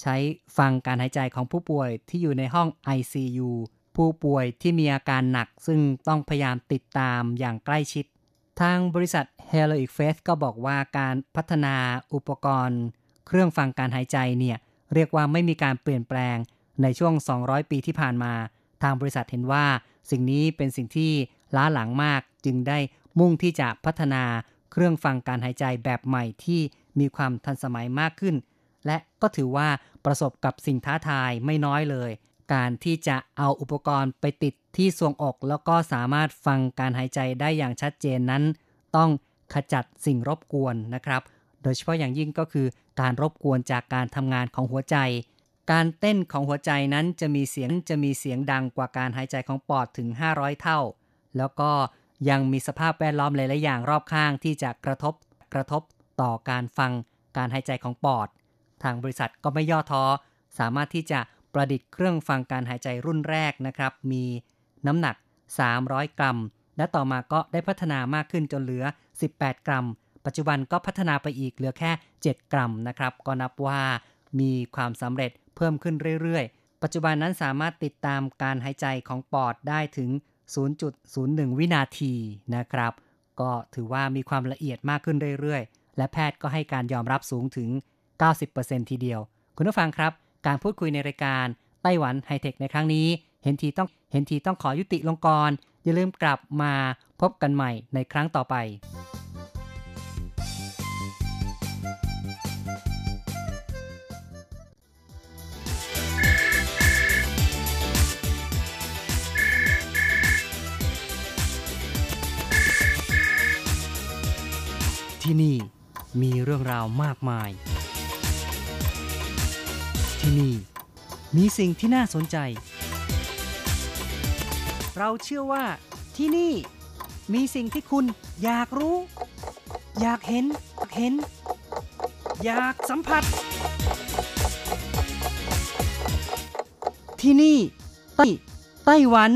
[SPEAKER 4] ใช้ฟังการหายใจของผู้ป่วยที่อยู่ในห้อง ICU ผู้ป่วยที่มีอาการหนักซึ่งต้องพยายามติดตามอย่างใกล้ชิด ทางบริษัท h e l o i c Face ก็บอกว่าการพัฒนาอุปกรณ์ เครื่องฟังการหายใจเนี่ยเรียกว่าไม่มีการเปลี่ยนแปลงในช่วง 200 ปีที่ผ่านมา ทางบริษัทเห็นว่าสิ่งนี้เป็นสิ่งที่ล้าหลังมากจึงได้มุ่งที่จะพัฒนาเครื่องฟังการหายใจแบบใหม่ที่มีความทันสมัยมากขึ้น และก็ถือว่าประสบกับสิ่งท้าทายไม่น้อยเลย การที่จะเอาอุปกรณ์ไปติดที่ทรวงอก แล้วก็สามารถฟังการหายใจได้อย่างชัดเจนนั้น ต้องขจัดสิ่งรบกวนนะครับ โดยเฉพาะอย่างยิ่งก็คือการรบกวนจากการทำงานของหัวใจ การเต้นของหัวใจนั้นจะมีเสียงจะมีเสียงดังกว่าการหายใจของปอดถึง 500 เท่า แล้วก็ยังมีสภาพแวดล้อมหลายๆอย่างรอบข้างที่จะกระทบกระทบต่อการฟังการหายใจของปอด ทางบริษัทก็ไม่ย่อท้อสามารถที่จะ ประดิษฐ์เครื่องฟังการหายใจรุ่นแรกนะครับ มีน้ำหนัก 300 กรัม และต่อมาก็ได้พัฒนามากขึ้นจนเหลือ 18 กรัม ปัจจุบันก็พัฒนาไปอีกเหลือแค่ 7 กรัมนะครับ ก็นับว่ามีความสำเร็จเพิ่มขึ้นเรื่อยๆ ปัจจุบันนั้นสามารถติดตามการหายใจของปอดได้ถึง 0.01 วินาทีนะครับ ก็ถือว่ามีความละเอียดมากขึ้นเรื่อยๆ และแพทย์ก็ให้การยอมรับสูงถึง 90%ทีเดียว คุณผู้ฟังครับ การพูดคุยในรายการไต้หวันไฮเทคในครั้งนี้ เห็นทีต้องเห็นทีต้องขอยุติลงกรอย่าลืมกลับมาพบกันใหม่ในครั้งต่อไปที่นี่มีเรื่องราวมากมาย ที่นี่ มีสิ่งที่น่าสนใจ เราเชื่อว่าที่นี่ มีสิ่งที่คุณอยากรู้ อยากเห็นเห็น อยากสัมผัส ที่นี่ไต้ไต้หวัน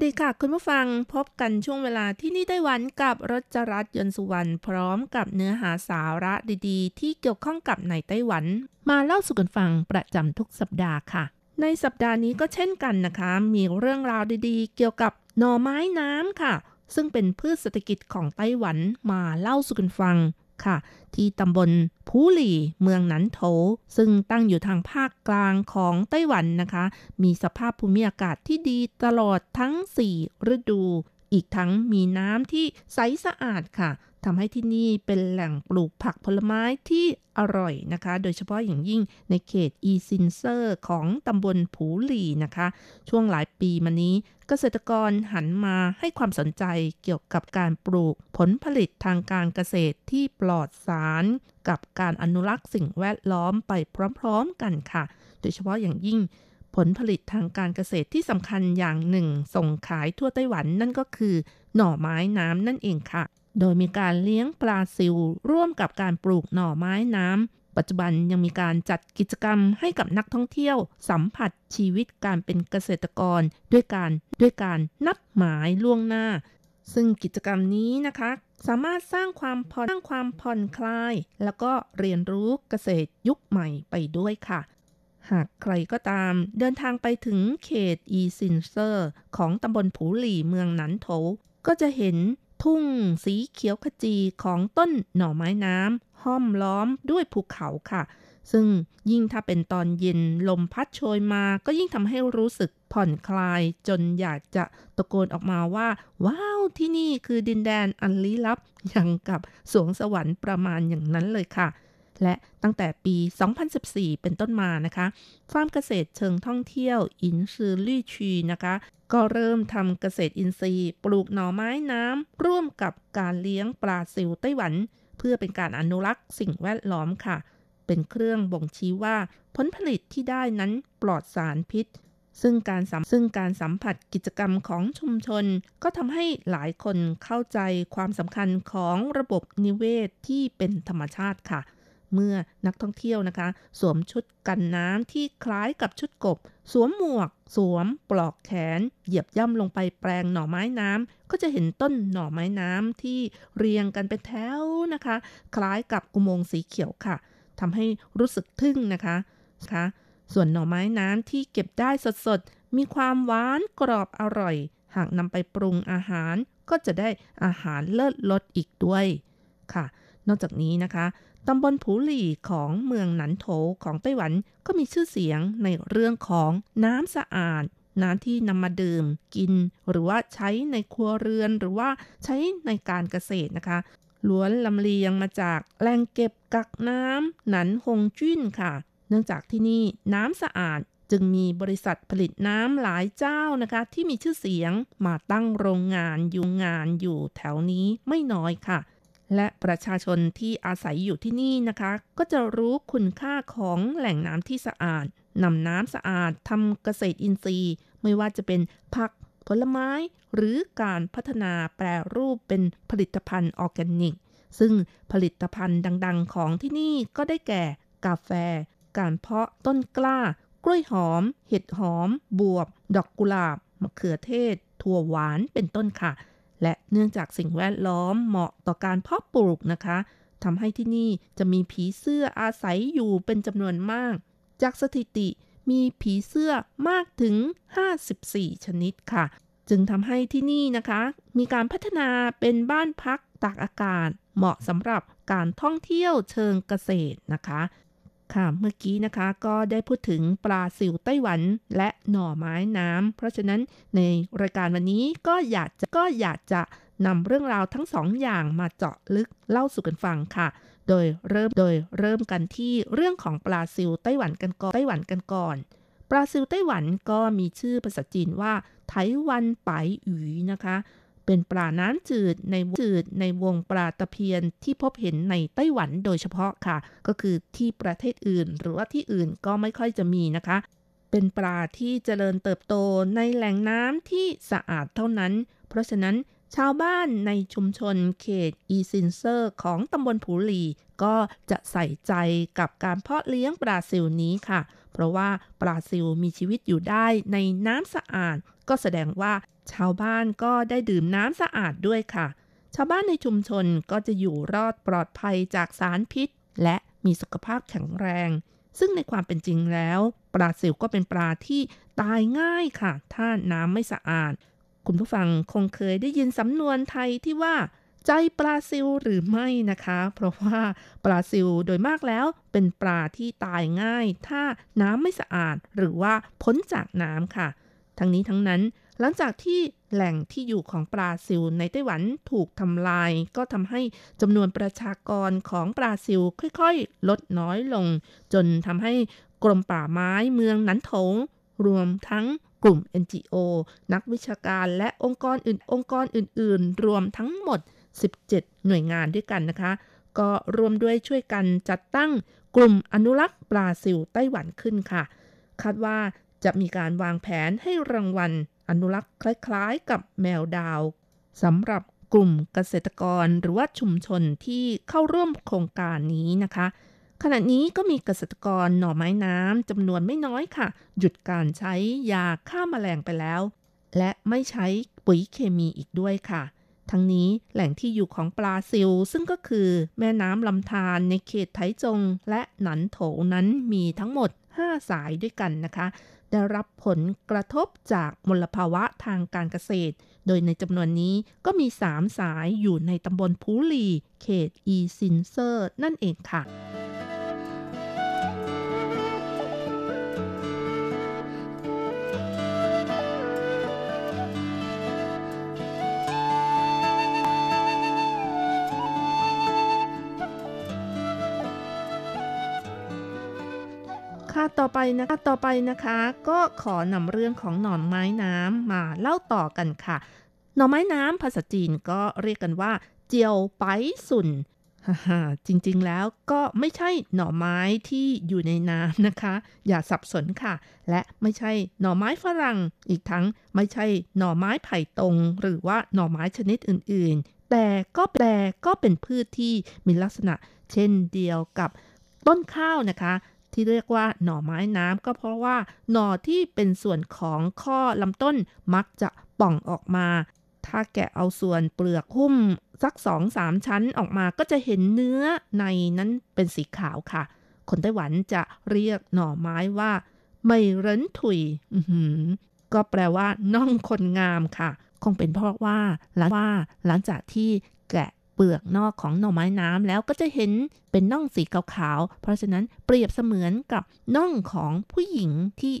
[SPEAKER 5] วัสดีค่ะคุณผู้ฟังพบกันช่วงเวลาที่นี่ไต้หวันกับรจรัสยนสุวรรณพร้อมกับเนื้อหาสาระดีๆ ที่เกี่ยวข้องกับในไต้หวัน มาเล่าสู่กันฟังประจำทุกสัปดาห์ค่ะ ในสัปดาห์นี้ก็เช่นกันนะคะ มีเรื่องราวดีๆ เกี่ยวกับหน่อไม้น้ำค่ะ ซึ่งเป็นพืชเศรษฐกิจของไต้หวันมาเล่าสู่กันฟัง ค่ะ ที่ตำบลผูหลี่เมืองหนันโถ ซึ่งตั้งอยู่ทางภาคกลางของไต้หวันนะคะ มีสภาพภูมิอากาศที่ดีตลอดทั้ง 4 ฤดู อีกทั้งมีน้ำที่ใสสะอาดค่ะทำให้ที่นี่เป็นแหล่งปลูกผักผลไม้ที่อร่อยนะคะ โดยเฉพาะอย่างยิ่งในเขตอีซินเซอร์ของตำบลผูหลีนะคะ ช่วงหลายปีมานี้เกษตรกรหันมาให้ความสนใจเกี่ยวกับการปลูกผลผลิตทางการเกษตรที่ปลอดสาร กับการอนุรักษ์สิ่งแวดล้อมไปพร้อมๆกันค่ะ โดยเฉพาะอย่างยิ่ง ผลผลิตทางการเกษตรที่สำคัญอย่างหนึ่ง ส่งขายทั่วไต้หวันนั่นก็คือ หน่อไม้น้ำนั่นเองค่ะ โดยมีการเลี้ยงปลาซิว ร่วมกับการปลูกหน่อไม้น้ำปัจจุบันยังมีการจัดกิจกรรมให้กับนักท่องเที่ยว สัมผัสชีวิตการเป็นเกษตรกร ด้วยการด้วยการนัดหมายล่วงหน้า ซึ่งกิจกรรมนี้นะคะสามารถสร้างความผ่อนสร้างความผ่อนคลาย แล้วก็เรียนรู้เกษตรยุคใหม่ไปด้วยค่ะ หากใครก็ตามเดินทางไปถึงเขตอีซินเซอร์ ของตำบลผูหลี่เมืองหนันโถ ก็จะเห็นทุ่งสีเขียวขจีของต้นหน่อไม้น้ำห้อมล้อมด้วยภูเขาค่ะ ซึ่งยิ่งถ้าเป็นตอนเย็นลมพัดโชยมาก็ยิ่งทำให้รู้สึกผ่อนคลายจนอยากจะตะโกนออกมาว่า ว้าวที่นี่คือดินแดนอันลี้ลับอย่างกับสวงสวรรค์ประมาณอย่างนั้นเลยค่ะ และตั้งแต่ปี 2014 เป็นต้นมานะคะ ฟาร์มเกษตรเชิงท่องเที่ยวอินซือลี่ชีนะคะ ก็เริ่มทำเกษตรอินทรีย์ ปลูกหน่อไม้น้ำ ร่วมกับการเลี้ยงปลาซิวไต้หวัน เพื่อเป็นการอนุรักษ์สิ่งแวดล้อมค่ะ เป็นเครื่องบ่งชี้ว่าผลผลิตที่ได้นั้นปลอดสารพิษ ซึ่งการสัมซึ่งการสัมผัสกิจกรรมของชุมชน ก็ทำให้หลายคนเข้าใจความสำคัญของระบบนิเวศที่เป็นธรรมชาติค่ะ เมื่อนักท่องเที่ยวนะคะ สวมชุดกันน้ำที่คล้ายกับชุดกบ สวมหมวก สวมปลอกแขน เหยียบย่ำลงไปแปลงหน่อไม้น้ำก็จะเห็นต้นหน่อไม้น้ำที่เรียงกันเป็นแถวนะคะ คล้ายกับอุโมงค์สีเขียวค่ะทำให้รู้สึกทึ่งนะคะคะส่วนหน่อไม้น้ำที่เก็บได้สดๆ มีความหวานกรอบอร่อย หากนำไปปรุงอาหารก็จะได้อาหารเลิศรสอีกด้วยค่ะ นอกจากนี้นะคะ ตำบลผูหลี่ของเมืองหนันโถของไต้หวันก็มีชื่อเสียงในเรื่องของน้ำสะอาด น้ำที่นำมาดื่ม กิน หรือว่าใช้ในครัวเรือนหรือว่าใช้ในการเกษตรนะคะล้วนลำเลียงมาจากแหล่งเก็บกักน้ำหนันฮงจุ้นค่ะ เนื่องจากที่นี่น้ำสะอาดจึงมีบริษัทผลิตน้ำหลายเจ้านะคะ ที่มีชื่อเสียงมาตั้งโรงงานอยู่งานอยู่แถวนี้ไม่น้อยค่ะ และประชาชนที่อาศัยอยู่ที่นี่นะคะ ก็จะรู้คุณค่าของแหล่งน้ำที่สะอาดนำน้ำสะอาดทำเกษตรอินทรีย์ ไม่ว่าจะเป็นผักผลไม้ หรือการพัฒนาแปรรูปเป็นผลิตภัณฑ์ออร์แกนิก ซึ่งผลิตภัณฑ์ดัง ๆ ของที่นี่ก็ได้แก่ กาแฟ การเพาะต้นกล้า กล้วยหอม เห็ดหอม บวบ ดอกกุหลาบ มะเขือเทศ ถั่วหวานเป็นต้นค่ะ และเนื่องจากสิ่งแวดล้อมเหมาะต่อการเพาะปลูกนะคะทำให้ที่นี่จะมีผีเสื้ออาศัยอยู่เป็นจำนวนมาก จากสถิติมีผีเสื้อมากถึง 54 ชนิดค่ะ จึงทำให้ที่นี่นะคะ มีการพัฒนาเป็นบ้านพักตากอากาศ เหมาะสำหรับการท่องเที่ยวเชิงเกษตรนะคะ ค่ะ เมื่อกี้นะคะก็ได้พูดถึงปลาซิวไต้หวันและหน่อไม้น้ำ เพราะฉะนั้นในรายการวันนี้ก็อยากจะก็อยากจะนำเรื่องราวทั้งสองอย่างมาเจาะลึกเล่าสู่กันฟังค่ะ โดยเริ่มโดยเริ่มกันที่เรื่องของปลาซิวไต้หวันกันก่อนไต้หวันกันก่อน ปลาซิวไต้หวันก็มีชื่อภาษาจีนว่าไต้หวันไปหยีนะคะ เป็นปลาน้ำจืดในจืดในวงปลาตะเพียนที่พบเห็นในไต้หวันโดยเฉพาะค่ะ ก็คือที่ประเทศอื่น หรือว่าที่อื่นก็ไม่ค่อยจะมีนะคะ เป็นปลาที่เจริญเติบโตในแหล่งน้ำที่สะอาดเท่านั้น เพราะฉะนั้นชาวบ้านในชุมชนเขตอีซินเซอร์ของตำบลผูหลี ก็จะใส่ใจกับการเพาะเลี้ยงปลาซิลนี้ค่ะ เพราะว่าปลาซิลมีชีวิตอยู่ได้ในน้ำสะอาด ก็แสดงว่าชาวบ้านก็ได้ดื่มน้ำสะอาดด้วยค่ะ ชาวบ้านในชุมชนก็จะอยู่รอดปลอดภัยจากสารพิษ และมีสุขภาพแข็งแรง ซึ่งในความเป็นจริงแล้ว ปลาซิลก็เป็นปลาที่ตายง่ายค่ะ ถ้าน้ำไม่สะอาด คุณผู้ฟังคงเคยได้ยินสำนวนไทยที่ว่าใจปลาซิลหรือไม่นะคะ เพราะว่าปลาซิลโดยมากแล้วเป็นปลาที่ตายง่าย ถ้าน้ำไม่สะอาดหรือว่าพ้นจากน้ำค่ะ ทั้งนี้ทั้งนั้น หลังจากที่แหล่งที่อยู่ของปลาซิลในไต้หวันถูกทำลาย ก็ทำให้จำนวนประชากรของปลาซิลค่อยๆ ลดน้อยลง จนทำให้กรมป่าไม้เมืองหนันโถง รวมทั้งกลุ่ม NGO นักวิชาการและองค์กรอื่นองค์กรอื่น ๆ รวมทั้งหมด 17 หน่วยงานด้วยกันนะคะ ก็รวมด้วยช่วยกันจัดตั้งกลุ่มอนุรักษ์ปลาซิลไต้หวันขึ้นค่ะ คาดว่า จะมีการวางแผนให้รางวัล อนุรักษ์คล้ายๆ กับแมวดาวสำหรับกลุ่มเกษตรกรหรือว่าชุมชนที่เข้าร่วมโครงการนี้นะคะ ขณะนี้ก็มีเกษตรกรหน่อไม้น้ำจำนวนไม่น้อยค่ะ หยุดการใช้ยาฆ่ามาแมลงไปแล้ว และไม่ใช้ปุ๋ยเคมีอีกด้วยค่ะ ทั้งนี้แหล่งที่อยู่ของปลาซิล ซึ่งก็คือแม่น้ำลำธารในเขตไถจง และหนันโถนั้นมีทั้งหมด 5 สายด้วยกันนะคะ ได้รับผลกระทบจากมลภาวะทางการเกษตร โดยในจำนวนนี้ก็มี 3 สายอยู่ในตำบลพูลี เขตอีซินเซอร์ นั่นเองค่ะ ค่ะต่อไปนะคะต่อไปนะคะ ก็ขอนำเรื่องของหน่อไม้น้ำมาเล่าต่อกันค่ะ หน่อไม้น้ำภาษาจีนก็เรียกกันว่า เจียวไปสุนฮ่าๆจริงๆแล้วก็ไม่ใช่หน่อไม้ที่อยู่ในน้ำนะคะ อย่าสับสนค่ะ และไม่ใช่หน่อไม้ฝรั่ง อีกทั้งไม่ใช่หน่อไม้ไผ่ตรง หรือว่าหน่อไม้ชนิดอื่นๆ แต่ก็แปลก็เป็นพืชที่มีลักษณะเช่นเดียวกับต้นข้าวนะคะ ที่เรียกว่าหน่อไม้น้ำก็เพราะว่าหน่อที่เป็นส่วนของข้อลำต้นมักจะป่องออกมา ถ้าแกะเอาส่วนเปลือกหุ้มสักสองสามชั้นออกมาก็จะเห็นเนื้อในนั้นเป็นสีขาวค่ะ คนไต้หวันจะเรียกหน่อไม้ว่าไม่เรินถุยก็แปลว่าน่องคนงามค่ะ คงเป็นเพราะว่าหลังว่าหลังจากที่ เปลือกนอกของหน่อไม้น้ำแล้วก็จะเห็นเป็นน่องสีขาวๆ เพราะฉะนั้นเปรียบเสมือนกับน่องของผู้หญิงที่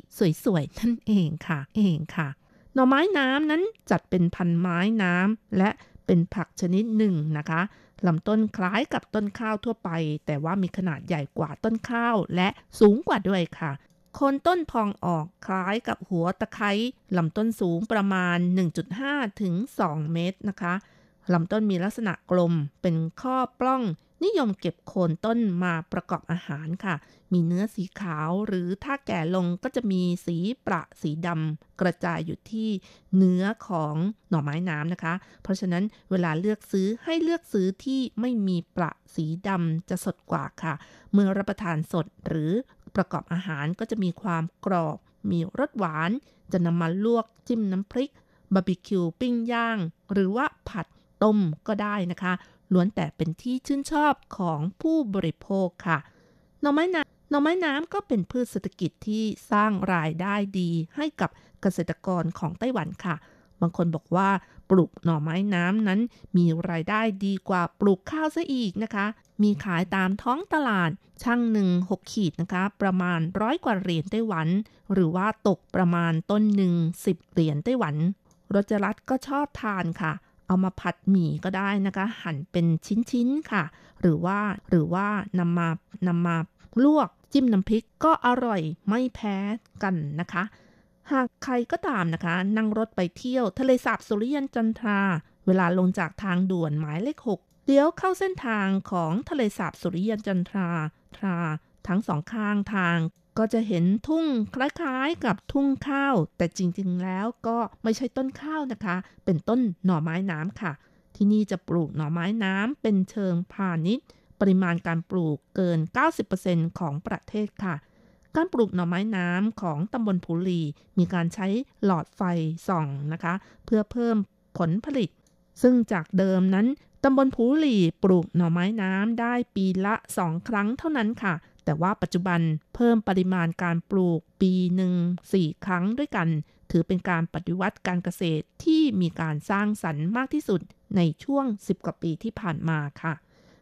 [SPEAKER 5] สวยๆ นั่นเองค่ะ เองค่ะ หน่อไม้น้ำนั้นจัดเป็นพันไม้น้ำและเป็นผักชนิดหนึ่งนะคะลำต้นคล้ายกับต้นข้าวทั่วไป แต่ว่ามีขนาดใหญ่กว่าต้นข้าวและสูงกว่าด้วยค่ะโคนต้นพองออกคล้ายกับหัวตะไคร้ลำต้นสูงประมาณ 1.5 ถึง 2 เมตรนะคะ ลำต้นมีลักษณะกลมเป็นข้อปล้อง นิยมเก็บโคนต้นมาประกอบอาหารค่ะ มีเนื้อสีขาวหรือถ้าแก่ลงก็จะมีสีประสีดำกระจายอยู่ที่เนื้อของหน่อไม้น้ำนะคะ เพราะฉะนั้นเวลาเลือกซื้อให้เลือกซื้อที่ไม่มีประสีดำจะสดกว่าค่ะ เมื่อรับประทานสดหรือประกอบอาหารก็จะมีความกรอบ มีรสหวาน จะนำมาลวกจิ้มน้ำพริกบาร์บีคิวปิ้งย่าง หรือว่าผัด ต้มก็ได้นะคะ ล้วนแต่เป็นที่ชื่นชอบของผู้บริโภคค่ะหน่อไม้น้ำหน่อไม้น้ำก็เป็นพืชเศรษฐกิจที่สร้างรายได้ดีให้กับเกษตรกรของไต้หวันค่ะ บางคนบอกว่าปลูกหน่อไม้น้ำนั้นมีรายได้ดีกว่าปลูกข้าวซะอีกนะคะ มีขายตามท้องตลาดช่างหนึ่งหกขีดนะคะ ประมาณร้อยกว่าเหรียญไต้หวัน หรือว่าตกประมาณต้นหนึ่งสิบเหรียญไต้หวันรจรัตก็ชอบทานค่ะเเอามาผัดหมี่ก็ได้นะคะ หั่นเป็นชิ้นๆค่ะ หรือว่าหรือว่านำมานำมาลวกจิ้มน้ำพริกก็อร่อยไม่แพ้กันนะคะ หากใครก็ตามนะคะ นั่งรถไปเที่ยวทะเลสาบสุริยันจันทรา เวลาลงจากทางด่วนหมายเลขหกเลี้ยวเข้าเส้นทางของทะเลสาบสุริยันจันทราทรา ทั้งสองข้างทาง ก็จะเห็นทุ่งคล้ายๆกับทุ่งข้าว แต่จริงๆแล้วก็ไม่ใช่ต้นข้าวนะคะ เป็นต้นหน่อไม้น้ำค่ะ ที่นี่จะปลูกหน่อไม้น้ำเป็นเชิงพาณิชย์ ปริมาณการปลูกเกิน 90%ของประเทศค่ะ การปลูกหน่อไม้น้ำของตำบลผูลีมีการใช้หลอดไฟส่องนะคะ เพื่อเพิ่มผลผลิต ซึ่งจากเดิมนั้นตำบลผูหลีปลูกหน่อไม้น้ำได้ปีละสองครั้งเท่านั้นค่ะ แต่ว่าปัจจุบันเพิ่มปริมาณการปลูกปีหนึ่งสี่ครั้งด้วยกัน ถือเป็นการปฏิวัติการเกษตรที่มีการสร้างสรรค์มากที่สุดในช่วง 10 กว่าปีที่ผ่านมาค่ะ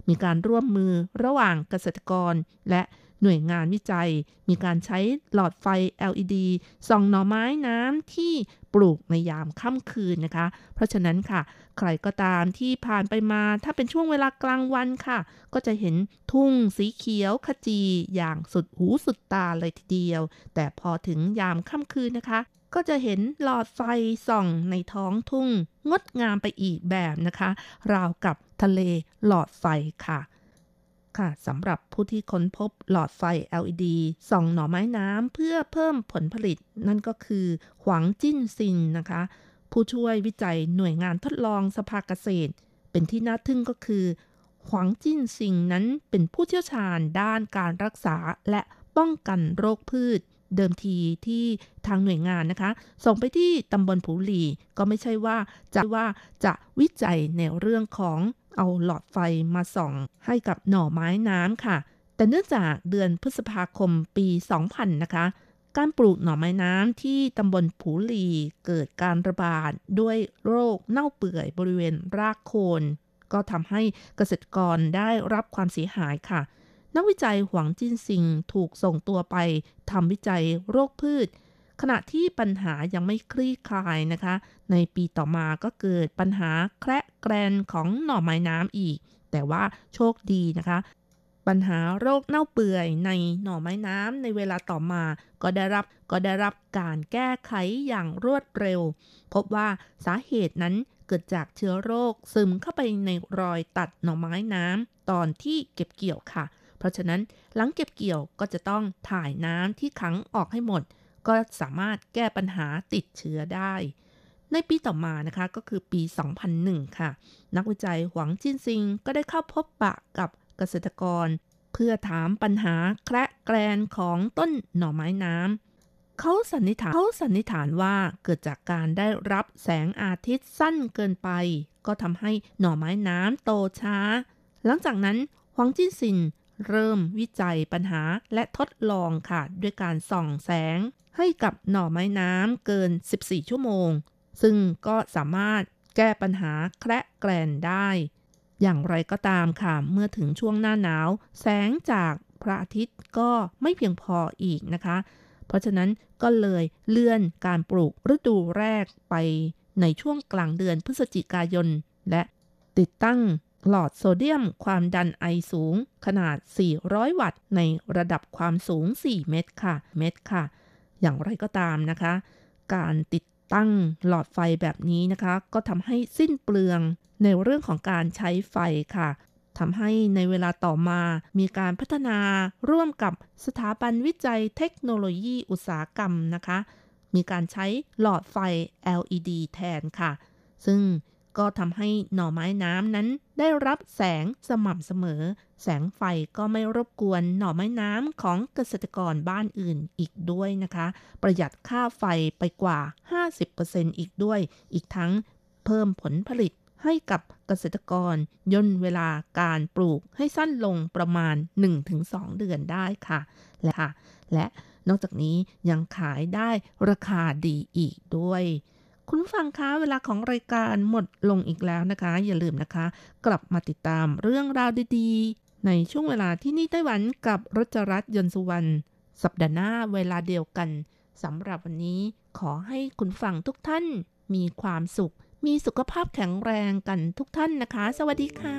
[SPEAKER 5] มีการร่วมมือระหว่างเกษตรกรและ หน่วยงานวิจัย มีการใช้หลอดไฟ LED ส่องหน่อไม้น้ำที่ปลูกในยามค่ำคืนนะคะ เพราะฉะนั้นค่ะ ใครก็ตามที่ผ่านไปมา ถ้าเป็นช่วงเวลากลางวันค่ะ ก็จะเห็นทุ่งสีเขียวขจีอย่างสุดหูสุดตาเลยทีเดียว แต่พอถึงยามค่ำคืนนะคะก็จะเห็นหลอดไฟส่องในท้องทุ่ง งดงามไปอีกแบบนะคะ ราวกับทะเลหลอดไฟค่ะ ค่ะสำหรับผู้ที่ค้นพบหลอดไฟ LED ส่องหน่อไม้น้ำเพื่อเพิ่มผลผลิต นั่นก็คือหวังจิ้นซินนะคะ ผู้ช่วยวิจัยหน่วยงานทดลองสภาเกษตร เป็นที่น่าทึ่งก็คือหวังจิ้นซิงนั้นเป็นผู้เชี่ยวชาญด้านการรักษาและป้องกันโรคพืช เดิมทีที่ทางหน่วยงานนะคะ ส่งไปที่ตำบลผูหลีก็ไม่ใช่ว่าจะว่าจะวิจัยในเรื่องของ เอาหลอดไฟมาส่องให้กับหน่อไม้น้ำค่ะ แต่เนื่องจากเดือนพฤษภาคมปี 2000 นะคะ การปลูกหน่อไม้น้ำที่ตำบลผูหลีเกิดการระบาดด้วยโรคเน่าเปื่อยบริเวณรากโคน ก็ทำให้เกษตรกรได้รับความเสียหายค่ะ นักวิจัยหวังจินซิงถูกส่งตัวไปทำวิจัยโรคพืช ขณะที่ปัญหายังไม่คลี่คลายนะคะ ในปีต่อมาก็เกิดปัญหาแคระแกรนของหน่อไม้น้ำอีก แต่ว่าโชคดีนะคะ ปัญหาโรคเน่าเปื่อยในหน่อไม้น้ำในเวลาต่อมา ก็ได้รับก็ได้รับการแก้ไขอย่างรวดเร็ว พบว่าสาเหตุนั้นเกิดจากเชื้อโรคซึมเข้าไปในรอยตัดหน่อไม้น้ำตอนที่เก็บเกี่ยวค่ะ เพราะฉะนั้นหลังเก็บเกี่ยวก็จะต้องถ่ายน้ำที่ขังออกให้หมด ก็สามารถแก้ปัญหาติดเชื้อได้ ในปีต่อมานะคะก็คือปี 2001 ค่ะ นักวิจัยหวังจินซิงก็ได้เข้าพบปะกับเกษตรกร เพื่อถามปัญหาแคระแกรนของต้นหน่อไม้น้ำเขาสันนิษฐานเขาสันนิษฐานว่าเกิดจากการได้รับแสงอาทิตย์สั้นเกินไป ก็ทำให้หน่อไม้น้ำโตช้า หลังจากนั้นหวังจินซินเริ่มวิจัยปัญหาและทดลองค่ะ ด้วยการส่องแสง ให้กับหน่อไม้น้ำเกิน 14 ชั่วโมง ซึ่งก็สามารถแก้ปัญหาแคระแกรนได้ อย่างไรก็ตามค่ะ เมื่อถึงช่วงหน้าหนาว แสงจากพระอาทิตย์ก็ไม่เพียงพออีกนะคะ เพราะฉะนั้นก็เลยเลื่อนการปลูกฤดูแรกไปในช่วงกลางเดือนพฤศจิกายน และติดตั้งหลอดโซเดียมความดันไอสูงขนาด 400 วัตต์ ในระดับความสูง 4 เมตรค่ะ เมตรค่ะ อย่างไรก็ตามนะคะ การติดตั้งหลอดไฟแบบนี้นะคะ ก็ทำให้สิ้นเปลืองในเรื่องของการใช้ไฟค่ะทำให้ในเวลาต่อมามีการพัฒนาร่วมกับสถาบันวิจัยเทคโนโลยีอุตสาหกรรมนะคะ มีการใช้หลอดไฟ LED แทนค่ะ ซึ่ง ก็ทำให้หน่อไม้น้ำนั้นได้รับแสงสม่ำเสมอ แสงไฟก็ไม่รบกวนหน่อไม้น้ำของเกษตรกรบ้านอื่นอีกด้วยนะคะ ประหยัดค่าไฟไปกว่า 50%อีกด้วย อีกทั้งเพิ่มผลผลิตให้กับเกษตรกรย่นเวลาการปลูกให้สั้นลงประมาณ 1-2 เดือนได้ค่ะ และและนอกจากนี้ยังขายได้ราคาดีอีกด้วย คุณผู้ฟังคะเวลาของรายการหมดลงอีกแล้วนะคะ อย่าลืมนะคะ กลับมาติดตามเรื่องราวดีๆ ในช่วงเวลาที่นี่ไต้หวันกับรจรัสยนต์สุวรรณสัปดาห์หน้าเวลาเดียวกันสำหรับวันนี้ขอให้คุณฟังทุกท่านมีความสุข มีสุขภาพแข็งแรงกันทุกท่านนะคะ สวัสดีค่ะ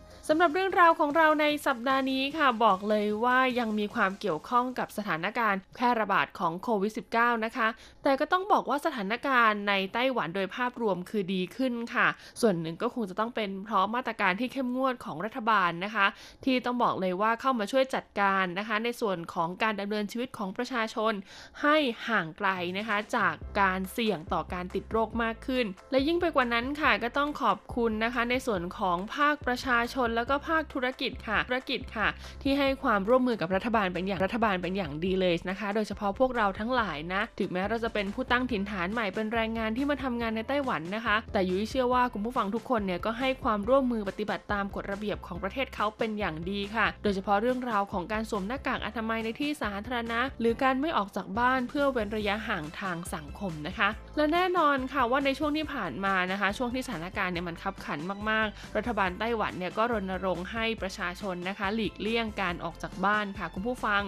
[SPEAKER 6] สำหรับเรื่องราวของเราในสัปดาห์นี้ค่ะ บอกเลยว่ายังมีความเกี่ยวข้องกับสถานการณ์แพร่ระบาดของโควิด -19 นะคะ แต่ก็ต้องบอกว่าสถานการณ์ในไต้หวันโดยภาพรวมคือดีขึ้นค่ะ ส่วนหนึ่งก็คงจะต้องเป็นเพราะมาตรการที่เข้มงวดของรัฐบาลนะคะ ที่ต้องบอกเลยว่าเข้ามาช่วยจัดการนะคะ ในส่วนของการดำเนินชีวิตของประชาชน ให้ห่างไกลนะคะ จากการเสี่ยงต่อการติดโรคมากขึ้น และยิ่งไปกว่านั้นค่ะก็ต้องขอบคุณนะคะ ในส่วนของภาคประชาชนแล้วก็ภาคธุรกิจค่ะ ธุรกิจค่ะ ที่ให้ความร่วมมือกับรัฐบาลเป็นอย่างรัฐบาลเป็นอย่างดีเลยนะคะ โดยเฉพาะพวกเราทั้งหลายนะ ถึงแม้เราจะเป็นผู้ตั้งถิ่นฐานใหม่เป็นแรงงานที่มาทำงานในไต้หวันนะคะ แต่ยุ้ยเชื่อว่าคุณผู้ฟังทุกคนเนี่ยก็ให้ความร่วมมือปฏิบัติตามกฎระเบียบของประเทศเขาเป็นอย่างดีค่ะ โดยเฉพาะเรื่องราวของการสวมหน้ากากอนามัยในที่สาธารณะ หรือการไม่ออกจากบ้านเพื่อเว้นระยะห่างทางสังคมนะคะ และแน่นอนค่ะว่าในช่วงที่ผ่านมานะคะ ช่วงที่สถานการณ์เนี่ยมันคับขันมากๆ รัฐบาลไต้หวันเนี่ยก็รณรงค์ให้ประชาชนนะคะ หลีกเลี่ยงการออกจากบ้านค่ะคุณผู้ฟัง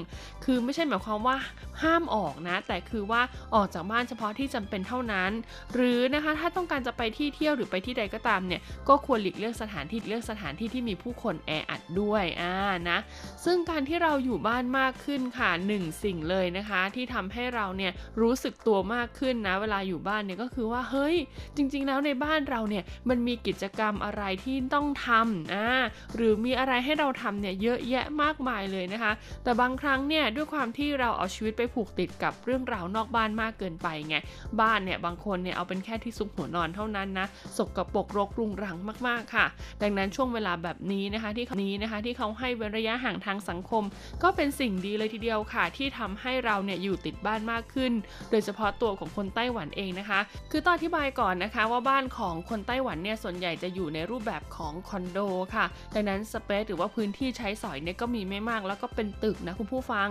[SPEAKER 6] คือไม่ใช่หมายความว่าห้ามออกนะ แต่คือว่าออกจากบ้านเฉพาะที่จำเป็นเท่านั้น หรือนะคะถ้าต้องการจะไปที่เที่ยวหรือไปที่ใดก็ตามเนี่ยก็ควรหลีกเลี่ยงสถานที่เลี่ยงสถานที่ที่มีผู้คนแออัดด้วยอ่านะซึ่งการที่เราอยู่บ้านมากขึ้นค่ะหนึ่งสิ่งเลยนะคะ ที่ทำให้เราเนี่ยรู้สึกตัวมากขึ้นนะเวลาอยู่บ้านเนี่ยก็คือว่าเฮ้ยจริง ๆ แล้วในบ้านเราเนี่ยมันมีกิจกรรมอะไรที่ต้องทำอ่าหรือมีอะไรให้เราทำเนี่ยเยอะแยะมากมายเลยนะคะ แต่บางครั้งเนี่ยด้วยความที่เราเอาชีวิตไปผูกติดกับเรื่องราวนอกบ้านมากเกินไปไงบ้านเนี่ยบางคนเนี่ยเอาเป็นแค่ที่ซุกหัวนอนเท่านั้นนะสกรปรกรกรุงรังมากๆค่ะ ดังนั้นช่วงเวลาแบบนี้นะคะที่นี้นะคะที่เขาให้เว้นระยะห่างทางสังคม ก็เป็นสิ่งดีเลยทีเดียวค่ะ ที่ทำให้เราเนี่ยอยู่ติดบ้านมากขึ้น โดยเฉพาะตัวของคนไต้หวันเองนะคะ คือต้องอธิบายก่อนนะคะว่าบ้านของคนไต้หวันเนี่ยส่วนใหญ่จะอยู่ในรูปแบบของคอนโดค่ะดังนั้นสเปซหรือว่าพื้นที่ใช้สอยเนี่ยก็มีไม่มากแล้วก็เป็นตึกนะคุณผู้ฟัง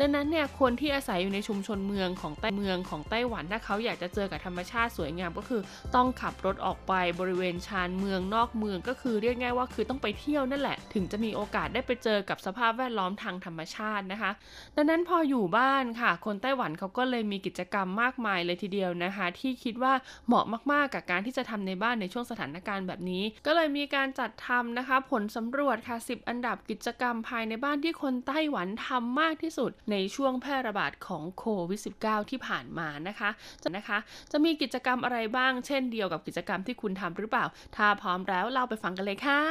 [SPEAKER 6] ดังนั้นเนี่ยคนที่อาศัยอยู่ในชุมชนเมืองของไต้เมืองของไต้หวันถ้าเขาอยากจะเจอกับธรรมชาติสวยงามก็คือ ต้องขับรถออกไปบริเวณชานเมืองนอกเมืองก็คือเรียกง่ายว่าคือต้องไปเที่ยวนั่นแหละ ถึงจะมีโอกาสได้ไปเจอกับสภาพแวดล้อมทางธรรมชาตินะคะ ดังนั้นพออยู่บ้านค่ะ คนไต้หวันเขาก็เลยมีกิจกรรมมากมายเลยทีเดียวนะคะ ที่คิดว่าเหมาะมากๆกับการที่จะทำในบ้านในช่วงสถานการณ์แบบนี้ ก็เลยมีการจัดทำนะคะผลสำรวจค่ะ 10 อันดับกิจกรรมภายในบ้านที่คนไต้หวันทำมากที่สุดในช่วงแพร่ระบาดของโควิด -19 ที่ผ่านมานะคะจะนะคะ จะมีกิจกรรมอะไรบ้างเช่นเดียวกับกิจกรรมที่คุณทำหรือเปล่า ถ้าพร้อมแล้วเราไปฟังกันเลยค่ะ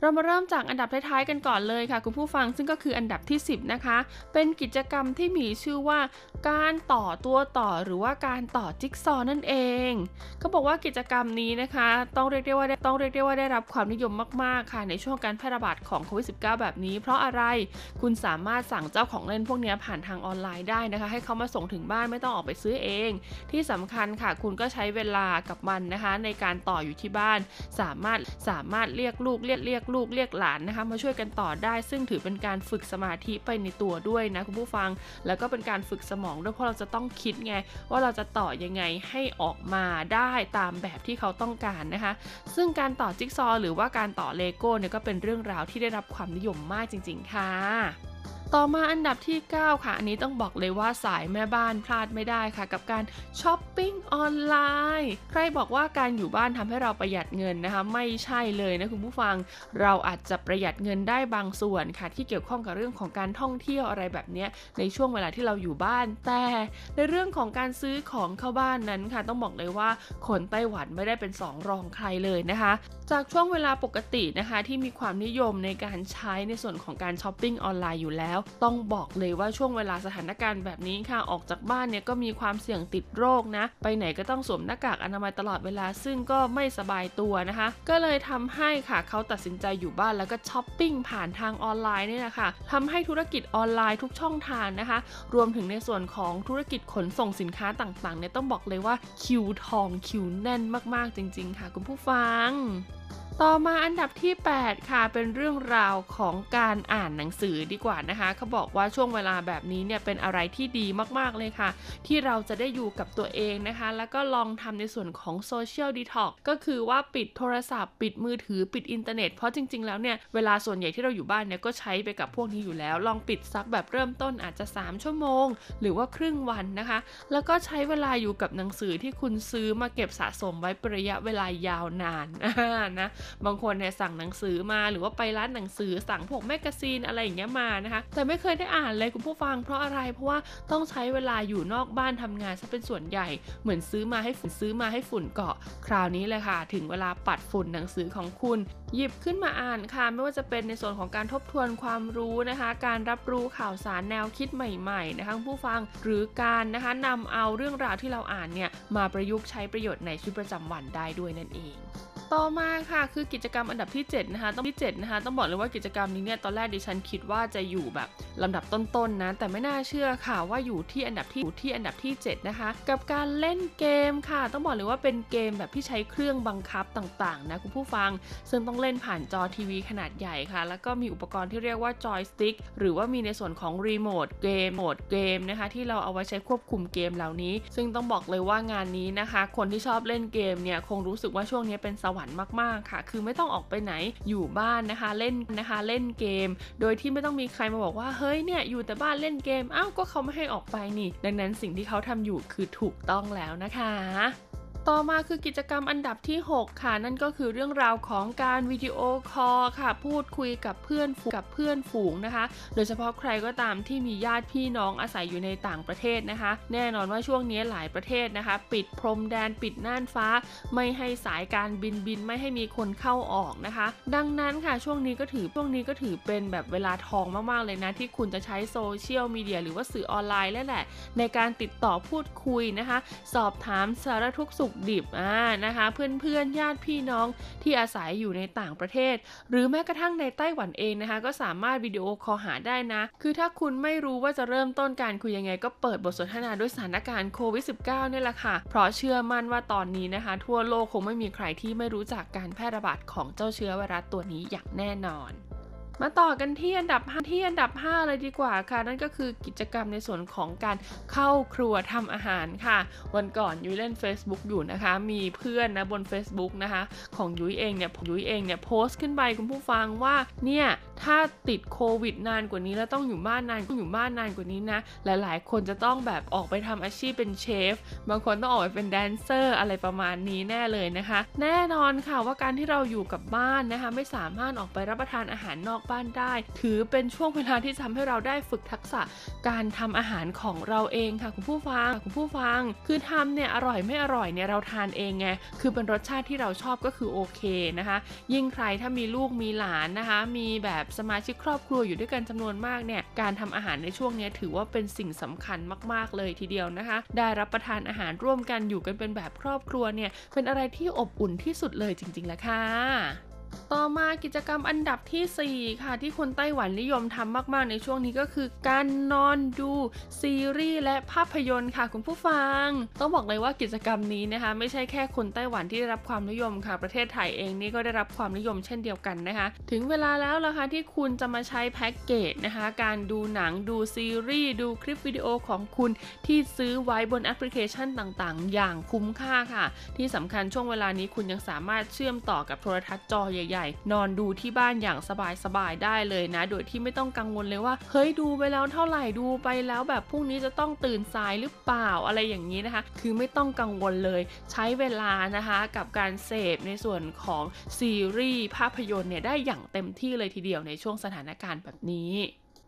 [SPEAKER 6] เรามาเริ่มจากอันดับท้ายๆกันก่อนเลยค่ะ คุณผู้ฟังซึ่งก็คืออันดับที่ 10 นะคะ เป็นกิจกรรมที่มีชื่อว่า การต่อตัวต่อหรือว่าการต่อจิ๊กซอนั่นเองเขาบอกว่ากิจกรรมนี้นะคะ ต้องเรียกได้ว่าต้องเรียกได้ว่าได้รับความนิยมมากๆค่ะ ในช่วงการแพร่ระบาดของโควิด -19 แบบนี้ เพราะอะไรคุณสามารถสั่งเจ้าของเล่นพวกนี้ผ่านทางออนไลน์ได้นะคะ ให้เขามาส่งถึงบ้านไม่ต้องออกไปซื้อเอง ที่สำคัญค่ะ คุณก็ใช้เวลากับมันนะคะ ในการต่ออยู่ที่บ้าน สามารถสามารถเรียกลูกเรียกเรียกลูกเรียกหลานนะคะมาช่วยกันต่อได้ ซึ่งถือเป็นการฝึกสมาธิไปในตัวด้วยนะคุณผู้ฟัง แล้วก็เป็นการฝึกสมองด้วยเพราะเราจะต้องคิดไง ว่าเราจะต่อยังไงให้ออกมาได้ตามแบบที่เขาต้องการนะคะ ซึ่งการต่อจิ๊กซอหรือว่าการต่อเลโก้เนี่ยก็เป็นเรื่องราวที่ได้รับความนิยมมากจริง ๆ ค่ะ ต่อมาอันดับที่ 9 ค่ะ อันนี้ต้องบอกเลยว่าสายแม่บ้านพลาดไม่ได้ค่ะ กับการช้อปปิ้งออนไลน์ ใครบอกว่าการอยู่บ้านทำให้เราประหยัดเงินนะคะ ไม่ใช่เลยนะคุณผู้ฟัง เราอาจจะประหยัดเงินได้บางส่วนค่ะ ที่เกี่ยวข้องกับเรื่องของการท่องเที่ยวอะไรแบบนี้ในช่วงเวลาที่เราอยู่บ้าน แต่ในเรื่องของการซื้อของเข้าบ้านนั้นค่ะ ต้องบอกเลยว่าคนไต้หวันไม่ได้เป็นสองรองใครเลยนะคะ จากช่วงเวลาปกตินะคะที่มีความนิยมในการใช้ในส่วนของการช้อปปิ้งออนไลน์อยู่แล้ว ต้องบอกเลยว่าช่วงเวลาสถานการณ์แบบนี้ค่ะออกจากบ้านเนี่ยก็มีความเสี่ยงติดโรคนะ ไปไหนก็ต้องสวมหน้ากากอนามัยตลอดเวลาซึ่งก็ไม่สบายตัวนะคะ ก็เลยทำให้ค่ะเขาตัดสินใจอยู่บ้านแล้วก็ช้อปปิ้งผ่านทางออนไลน์นี่แหละค่ะทำให้ธุรกิจออนไลน์ทุกช่องทางนะคะ รวมถึงในส่วนของธุรกิจขนส่งสินค้าต่างๆเนี่ยต้องบอกเลยว่าคิวทองคิวแน่นมากๆจริง ๆ ค่ะ คุณผู้ฟัง ต่อมาอันดับที่ 8 ค่ะเป็นเรื่องราวของการอ่านหนังสือดีกว่านะคะเขาบอกว่าช่วงเวลาแบบนี้เนี่ยเป็นอะไรที่ดีมากๆเลยค่ะ ที่เราจะได้อยู่กับตัวเองนะคะ แล้วก็ลองทำในส่วนของ social detox ก็คือว่าปิดโทรศัพท์ ปิดมือถือปิดอินเทอร์เน็ตเพราะจริง ๆ แล้วเนี่ยเวลาส่วนใหญ่ที่เราอยู่บ้านเนี่ยก็ใช้ไปกับพวกนี้อยู่แล้ว ลองปิดซักแบบเริ่มต้นอาจจะ 3 ชั่วโมง หรือว่าครึ่งวันนะคะ แล้วก็ใช้เวลาอยู่กับหนังสือที่คุณซื้อมาเก็บสะสมไว้ระยะเวลายาวนานนะ บางคนเนี่ยสั่งหนังสือมาหรือว่าไปร้านหนังสือสั่งพวกแมกกาซีนอะไรอย่างเงี้ยมานะคะ แต่ไม่เคยได้อ่านเลยคุณผู้ฟังเพราะอะไร เพราะว่าต้องใช้เวลาอยู่นอกบ้านทำงานซะเป็นส่วนใหญ่ เหมือนซื้อมาให้ฝุ่นซื้อมาให้ฝุ่นเกาะ คราวนี้เลยค่ะ ถึงเวลาปัดฝุ่นหนังสือของคุณ หยิบขึ้นมาอ่านค่ะ ไม่ว่าจะเป็นในส่วนของการทบทวนความรู้นะคะ การรับรู้ข่าวสารแนวคิดใหม่ๆนะคะผู้ฟังหรือการนะคะนำเอาเรื่องราวที่เราอ่านเนี่ยมาประยุกต์ใช้ประโยชน์ในชีวิตประจำวันได้ด้วยนั่นเอง ต่อมาค่ะคือกิจกรรมอันดับที่7นะคะต้องที่7นะคะต้องบอกเลยว่ากิจกรรมนี้เนี่ยตอนแรกดิฉันคิดว่าจะอยู่แบบลำดับต้นๆนนะแต่ไม่น่าเชื่อค่ะว่าอยู่ที่อันดับที่อยู่ที่อันดับที่ 7 นะคะ กับการเล่นเกมค่ะ ต้องบอกเลยว่าเป็นเกมแบบที่ใช้เครื่องบังคับต่างๆนะคุณผู้ฟัง ซึ่งต้องเล่นผ่านจอทีวีขนาดใหญ่ค่ะ แล้วก็มีอุปกรณ์ที่เรียกว่าจอยสติ๊กหรือว่ามีในส่วนของรีโมทเกมโหมดเกมนะคะ ที่เราเอาไว้ใช้ควบคุมเกมเหล่านี้ ซึ่งต้องบอกเลยว่างานนี้นะคะ คนที่ชอบเล่นเกมเนี่ยคงรู้สึกว่าช่วงนี้เป็นสวรรค์มากๆค่ะ คือไม่ต้องออกไปไหนอยู่บ้านนะคะเล่นนะคะเล่นเกม โดยที่ไม่ต้องมีใครมาบอกว่าเฮ้ยเนี่ยอยู่แต่บ้านเล่นเกมอ้าวก็เขาไม่ให้ออกไปนี่ ดังนั้นสิ่งที่เขาทำอยู่คือถูกต้องแล้วนะคะ ต่อมาคือกิจกรรมอันดับที่ 6 ค่ะ นั่นก็คือเรื่องราวของการวิดีโอคอลค่ะ พูดคุยกับเพื่อนกับเพื่อนฝูงนะคะ โดยเฉพาะใครก็ตามที่มีญาติพี่น้องอาศัยอยู่ในต่างประเทศนะคะ แน่นอนว่าช่วงนี้หลายประเทศนะคะ ปิดพรมแดนปิดน่านฟ้า ไม่ให้สายการบินบินไม่ให้มีคนเข้าออกนะคะ ดังนั้นค่ะช่วงนี้ก็ถือช่วงนี้ก็ถือเป็นแบบเวลาทองมากๆเลยนะ ที่คุณจะใช้โซเชียลมีเดียหรือว่าสื่อออนไลน์แล้วแหละในการติดต่อพูดคุยนะคะ สอบถามสารทุกข์สุกดิบอ่านะคะเพื่อนๆญาติพี่น้องที่อาศัยอยู่ในต่างประเทศ หรือแม้กระทั่งในไต้หวันเองนะคะ ก็สามารถวิดีโอคอลหาได้นะ คือถ้าคุณไม่รู้ว่าจะเริ่มต้นการคุยยังไง ก็เปิดบทสนทนาด้วยสถานการณ์โควิด -19 นี่แหละค่ะ เพราะเชื่อมั่นว่าตอนนี้นะคะ ทั่วโลกคงไม่มีใครที่ไม่รู้จักการแพร่ระบาดของเจ้าเชื้อไวรัสตัวนี้อย่างแน่นอน มาต่อกันที่อันดับที่อันดับ 5 เลยดีกว่าค่ะ นั่นก็คือกิจกรรมในส่วนของการเข้าครัวทำอาหารค่ะ วันก่อนยุ้ยเล่น Facebook อยู่นะคะ มีเพื่อนนะบน Facebook นะคะ ของยุ้ยเองเนี่ยยุ้ยเองเนี่ยโพสต์ขึ้นไปคุณผู้ฟังว่าเนี่ยถ้าติดโควิดนานกว่านี้แล้วต้องอยู่บ้านนานต้องอยู่บ้านนานกว่านี้นะ หลายๆ คนจะต้องแบบออกไปทำอาชีพเป็นเชฟ บางคนต้องออกไปเป็นแดนเซอร์อะไรประมาณนี้แน่เลยนะคะ แน่นอนค่ะว่าการที่เราอยู่กับบ้านนะคะ ไม่สามารถออกไปรับประทานอาหารนอกบ้านได้ ถือเป็นช่วงเวลาที่ทำให้เราได้ฝึกทักษะการทำอาหารของเราเองค่ะคุณผู้ฟังคุณผู้ฟัง คือทำเนี่ยอร่อยไม่อร่อยเนี่ยเราทานเองไงคือเป็นรสชาติที่เราชอบก็คือโอเคนะคะ ยิ่งใครถ้ามีลูกมีหลานนะคะ มีแบบสมาชิกครอบครัวอยู่ด้วยกันจำนวนมากเนี่ยการทำอาหารในช่วงนี้ถือว่าเป็นสิ่งสำคัญมาก ๆ เลยทีเดียวนะคะ ได้รับประทานอาหารร่วมกันอยู่กันเป็นแบบครอบครัวเนี่ยเป็นอะไรที่อบอุ่นที่สุดเลยจริงๆแหละค่ะ ต่อมากิจกรรมอันดับที่ 4 ค่ะ ที่คนไต้หวันนิยมทำมาก ๆ ในช่วงนี้ก็คือการนอนดูซีรีส์และภาพยนตร์ค่ะคุณผู้ฟัง ต้องบอกเลยว่ากิจกรรมนี้นะคะ ไม่ใช่แค่คนไต้หวันที่ได้รับความนิยมค่ะ ประเทศไทยเองนี่ก็ได้รับความนิยมเช่นเดียวกันนะคะ ถึงเวลาแล้วล่ะคะที่คุณจะมาใช้แพ็กเกจนะคะ การดูหนังดูซีรีส์ดูคลิปวิดีโอของคุณที่ซื้อไว้บนแอปพลิเคชันต่าง ๆ อย่างคุ้มค่าค่ะ ที่สำคัญช่วงเวลานี้คุณยังสามารถเชื่อมต่อกับโทรทัศน์จอใหญ่ๆ นอนดูที่บ้านอย่างสบายๆได้เลยนะ โดยที่ไม่ต้องกังวลเลยว่า เฮ้ยดูไปแล้วเท่าไหร่ดูไปแล้วแบบพรุ่งนี้จะต้องตื่นสายหรือเปล่าอะไรอย่างนี้นะคะ คือไม่ต้องกังวลเลยใช้เวลานะคะกับการเสพในส่วนของซีรีส์ภาพยนตร์เนี่ยได้อย่างเต็มที่เลยทีเดียวในช่วงสถานการณ์แบบนี้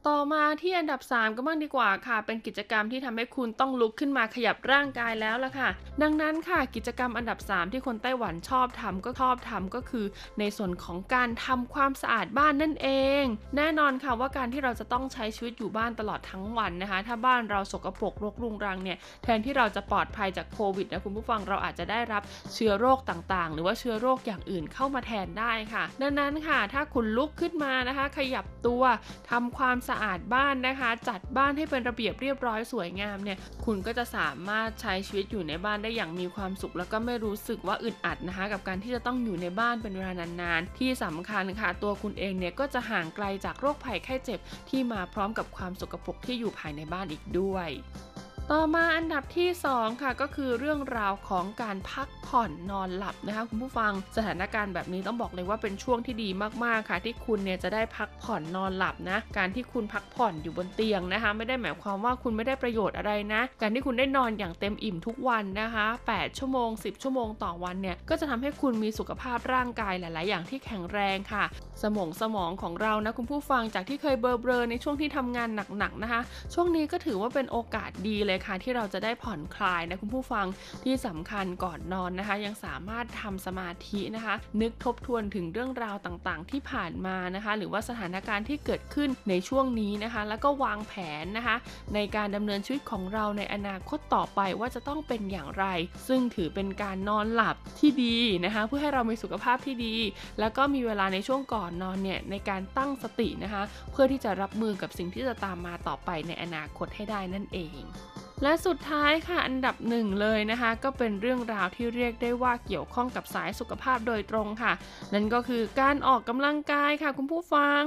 [SPEAKER 6] ต่อมาที่อันดับ 3 ก็บ้างดีกว่าค่ะ เป็นกิจกรรมที่ทำให้คุณต้องลุกขึ้นมาขยับร่างกายแล้วล่ะค่ะ ดังนั้นค่ะกิจกรรมอันดับ 3 ที่คนไต้หวันชอบทำก็ชอบทำก็คือ ในส่วนของการทำความสะอาดบ้านนั่นเอง แน่นอนค่ะว่าการที่เราจะต้องใช้ชีวิตอยู่บ้านตลอดทั้งวันนะคะ ถ้าบ้านเราสกปรกรกรุงรังเนี่ยแทนที่เราจะปลอดภัยจากโควิดนะคุณผู้ฟังเราอาจจะได้รับเชื้อโรคต่างๆ หรือว่าเชื้อโรคอย่างอื่นเข้ามาแทนได้ค่ะ ดังนั้นค่ะ ถ้าคุณลุกขึ้นมานะคะ ขยับตัวทำความสะะอาดบ้านนะคะ จัดบ้านให้เป็นระเบียบเรียบร้อยสวยงามเนี่ย คุณก็จะสามารถใช้ชีวิตอยู่ในบ้านได้อย่างมีความสุข แล้วก็ไม่รู้สึกว่าอึดอัดนะคะ กับการที่จะต้องอยู่ในบ้านเป็นเวลานานๆ ที่สำคัญค่ะ ตัวคุณเองเนี่ยก็จะห่างไกลจากโรคภัยไข้เจ็บที่มาพร้อมกับความสกปรกที่อยู่ภายในบ้านอีกด้วย ต่อมาอันดับที่ 2 ค่ะก็คือเรื่องราวของการพักผ่อนนอนหลับนะคะคุณผู้ฟังสถานการณ์แบบนี้ต้องบอกเลยว่าเป็นช่วงที่ดีมากๆค่ะ ที่คุณเนี่ยจะได้พักผ่อนนอนหลับนะ การที่คุณพักผ่อนอยู่บนเตียงนะคะ ไม่ได้หมายความว่าคุณไม่ได้ประโยชน์อะไรนะ การที่คุณได้นอนอย่างเต็มอิ่มทุกวันนะคะ 8 ชั่วโมง 10 ชั่วโมงต่อวันเนี่ยก็จะทำให้คุณมีสุขภาพร่างกายหลาย ๆ อย่างที่แข็งแรงค่ะ สมองสมองของเรานะคุณผู้ฟังจากที่เคยเบลอๆในช่วงที่ทำงานหนักๆนะคะ ช่วงนี้ก็ถือว่าเป็นโอกาสดีเลยคะ ที่เราจะได้ผ่อนคลายนะคุณผู้ฟังที่สำคัญก่อนนอนนะคะ ยังสามารถทำสมาธินะคะ นึกทบทวนถึงเรื่องราวต่างๆ ที่ผ่านมานะคะ หรือว่าสถานการณ์ที่เกิดขึ้นในช่วงนี้นะคะ แล้วก็วางแผนนะคะ ในการดำเนินชีวิตของเราในอนาคตต่อไปว่าจะต้องเป็นอย่างไร ซึ่งถือเป็นการนอนหลับที่ดีนะคะ เพื่อให้เรามีสุขภาพที่ดี แล้วก็มีเวลาในช่วงก่อนนอนเนี่ยในการตั้งสตินะคะ เพื่อที่จะรับมือกับสิ่งที่จะตามมาต่อไปในอนาคตให้ได้นั่นเอง และสุดท้ายค่ะอันดับหนึ่งเลยนะคะ ก็เป็นเรื่องราวที่เรียกได้ว่าเกี่ยวข้องกับสายสุขภาพโดยตรงค่ะ นั่นก็คือการออกกำลังกายค่ะ คุณผู้ฟัง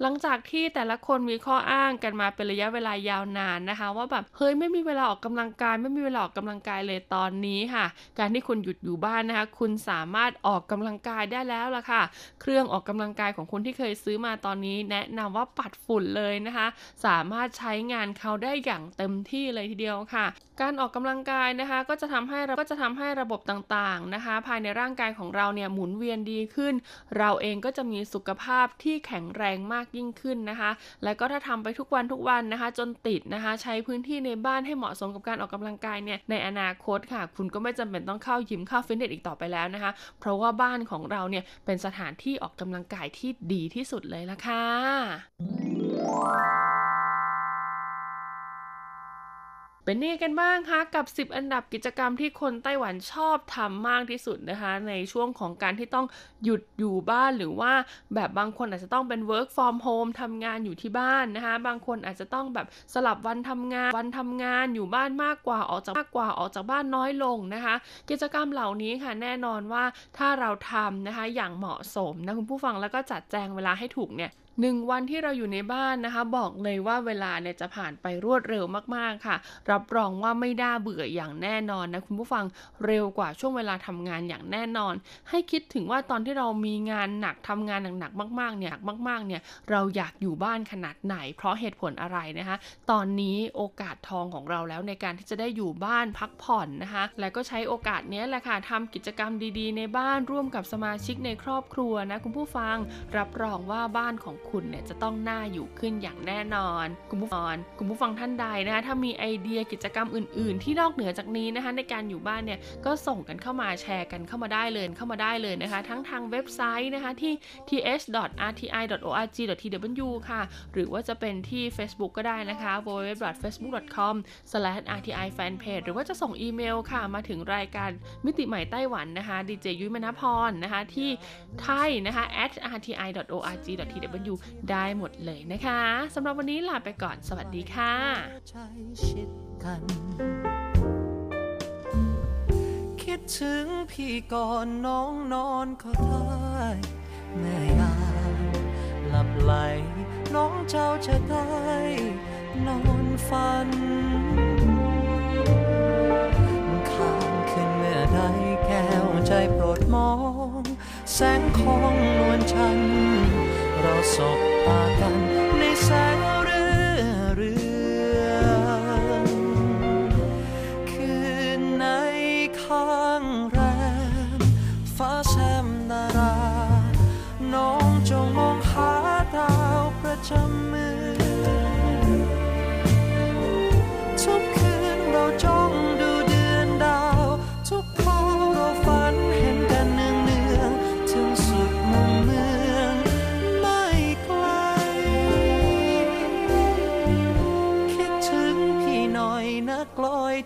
[SPEAKER 6] หลังจากที่แต่ละคนมีข้ออ้างกันมาเป็นระยะเวลายาวนานนะคะ ว่าแบบเฮ้ยไม่มีเวลาออกกำลังกาย ไม่มีเวลาออกกำลังกายเลยตอนนี้ค่ะ การที่คุณหยุดอยู่บ้านนะคะ คุณสามารถออกกำลังกายได้แล้วล่ะค่ะ เครื่องออกกำลังกายของคุณที่เคยซื้อมาตอนนี้ แนะนำว่าปัดฝุ่นเลยนะคะ สามารถใช้งานเขาได้อย่างเต็มที่เลยทีเดียวค่ะ การออกกำลังกายนะคะก็จะทำให้เราก็จะทำให้ระบบต่างๆนะคะ ภายในร่างกายของเราเนี่ยหมุนเวียนดีขึ้น เราเองก็จะมีสุขภาพที่แข็งแรงมากยิ่งขึ้นนะคะ แล้วก็ถ้าทำไปทุกวันทุกวันนะคะ จนติดนะคะ ใช้พื้นที่ในบ้านให้เหมาะสมกับการออกกำลังกายเนี่ยในอนาคตค่ะ คุณก็ไม่จำเป็นต้องเข้ายิมเข้าฟิตเนสอีกต่อไปแล้วนะคะ เพราะว่าบ้านของเราเนี่ยเป็นสถานที่ออกกำลังกายที่ดีที่สุดเลยละค่ะ เป็นนี่กันบ้างคะกับ 10 อันดับกิจกรรมที่คนไต้หวันชอบทำมากที่สุดนะคะ ในช่วงของการที่ต้องหยุดอยู่บ้านหรือว่าแบบบางคนอาจจะต้องเป็น work from home ทำงานอยู่ที่บ้านนะคะ บางคนอาจจะต้องแบบสลับวันทำงาน วันทำงานอยู่บ้านมากกว่าออกจากมากกว่าออกจากบ้านน้อยลงนะคะ กิจกรรมเหล่านี้ค่ะแน่นอนว่าถ้าเราทำนะคะอย่างเหมาะสมนะคุณผู้ฟังแล้วก็จัดแจงเวลาให้ถูกเนี่ย หนึ่งวันที่เราอยู่ในบ้านนะคะ บอกเลยว่าเวลาเนี่ยจะผ่านไปรวดเร็วมากๆค่ะ รับรองว่าไม่ได้เบื่ออย่างแน่นอนนะคุณผู้ฟังเร็วกว่าช่วงเวลาทำงานอย่างแน่นอน ให้คิดถึงว่าตอนที่เรามีงานหนักทำงานหนักๆมากๆเนี่ยมากๆเนี่ยเราอยากอยู่บ้านขนาดไหน เพราะเหตุผลอะไรนะคะ ตอนนี้โอกาสทองของเราแล้วในการที่จะได้อยู่บ้านพักผ่อนนะคะ และก็ใช้โอกาสนี้แหละค่ะทำกิจกรรมดีๆ ในบ้านร่วมกับสมาชิกในครอบครัวนะคุณผู้ฟังรับรองว่าบ้านของคุณเนี่ยจะต้องน่าอยู่ขึ้นอย่างแน่นอน คุณผู้ฟังคุณผู้ฟังท่านใดนะคะถ้ามีไอเดียกิจกรรมอื่น ๆ ที่นอกเหนือจากนี้นะคะในการอยู่บ้านเนี่ยก็ส่งกันเข้ามาแชร์กันเข้ามาได้เลยเข้ามาได้เลยนะคะ ทั้งทางเว็บไซต์นะคะที่ th.rti.org.tw ค่ะ หรือว่าจะเป็นที่ Facebook ก็ได้นะคะ www.facebook.com/rti-fanpage หรือว่าจะส่งอีเมลค่ะมาถึงรายการมิติใหม่ไต้หวันนะคะดีเจยุ้ยมณพรนะคะที่ไทยนะคะ at rti.org.tw ได้หมดเลยนะคะสำหรับวันนี้ลาไปก่อนสวัสดีค่ะ
[SPEAKER 7] คิดถึงพี่ก่อนน้องนอนก็ได้เมื่อยามหลับไหลน้องเจ้าจะได้ นอนฝันข้ามขึ้นเมื่อใดแก้วใจโปรดมอง แสงของนวลจันทร์ เราสบตากันในแสงเรือเรืองคืนในข้างแรมฟ้าแซมดารา น้องจงมองหาดาวประจำมือ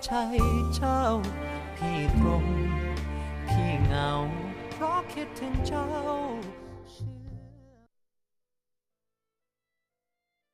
[SPEAKER 7] ใจเจ้า พี่ตรง พี่เหงา เพราะคิดถึงเจ้า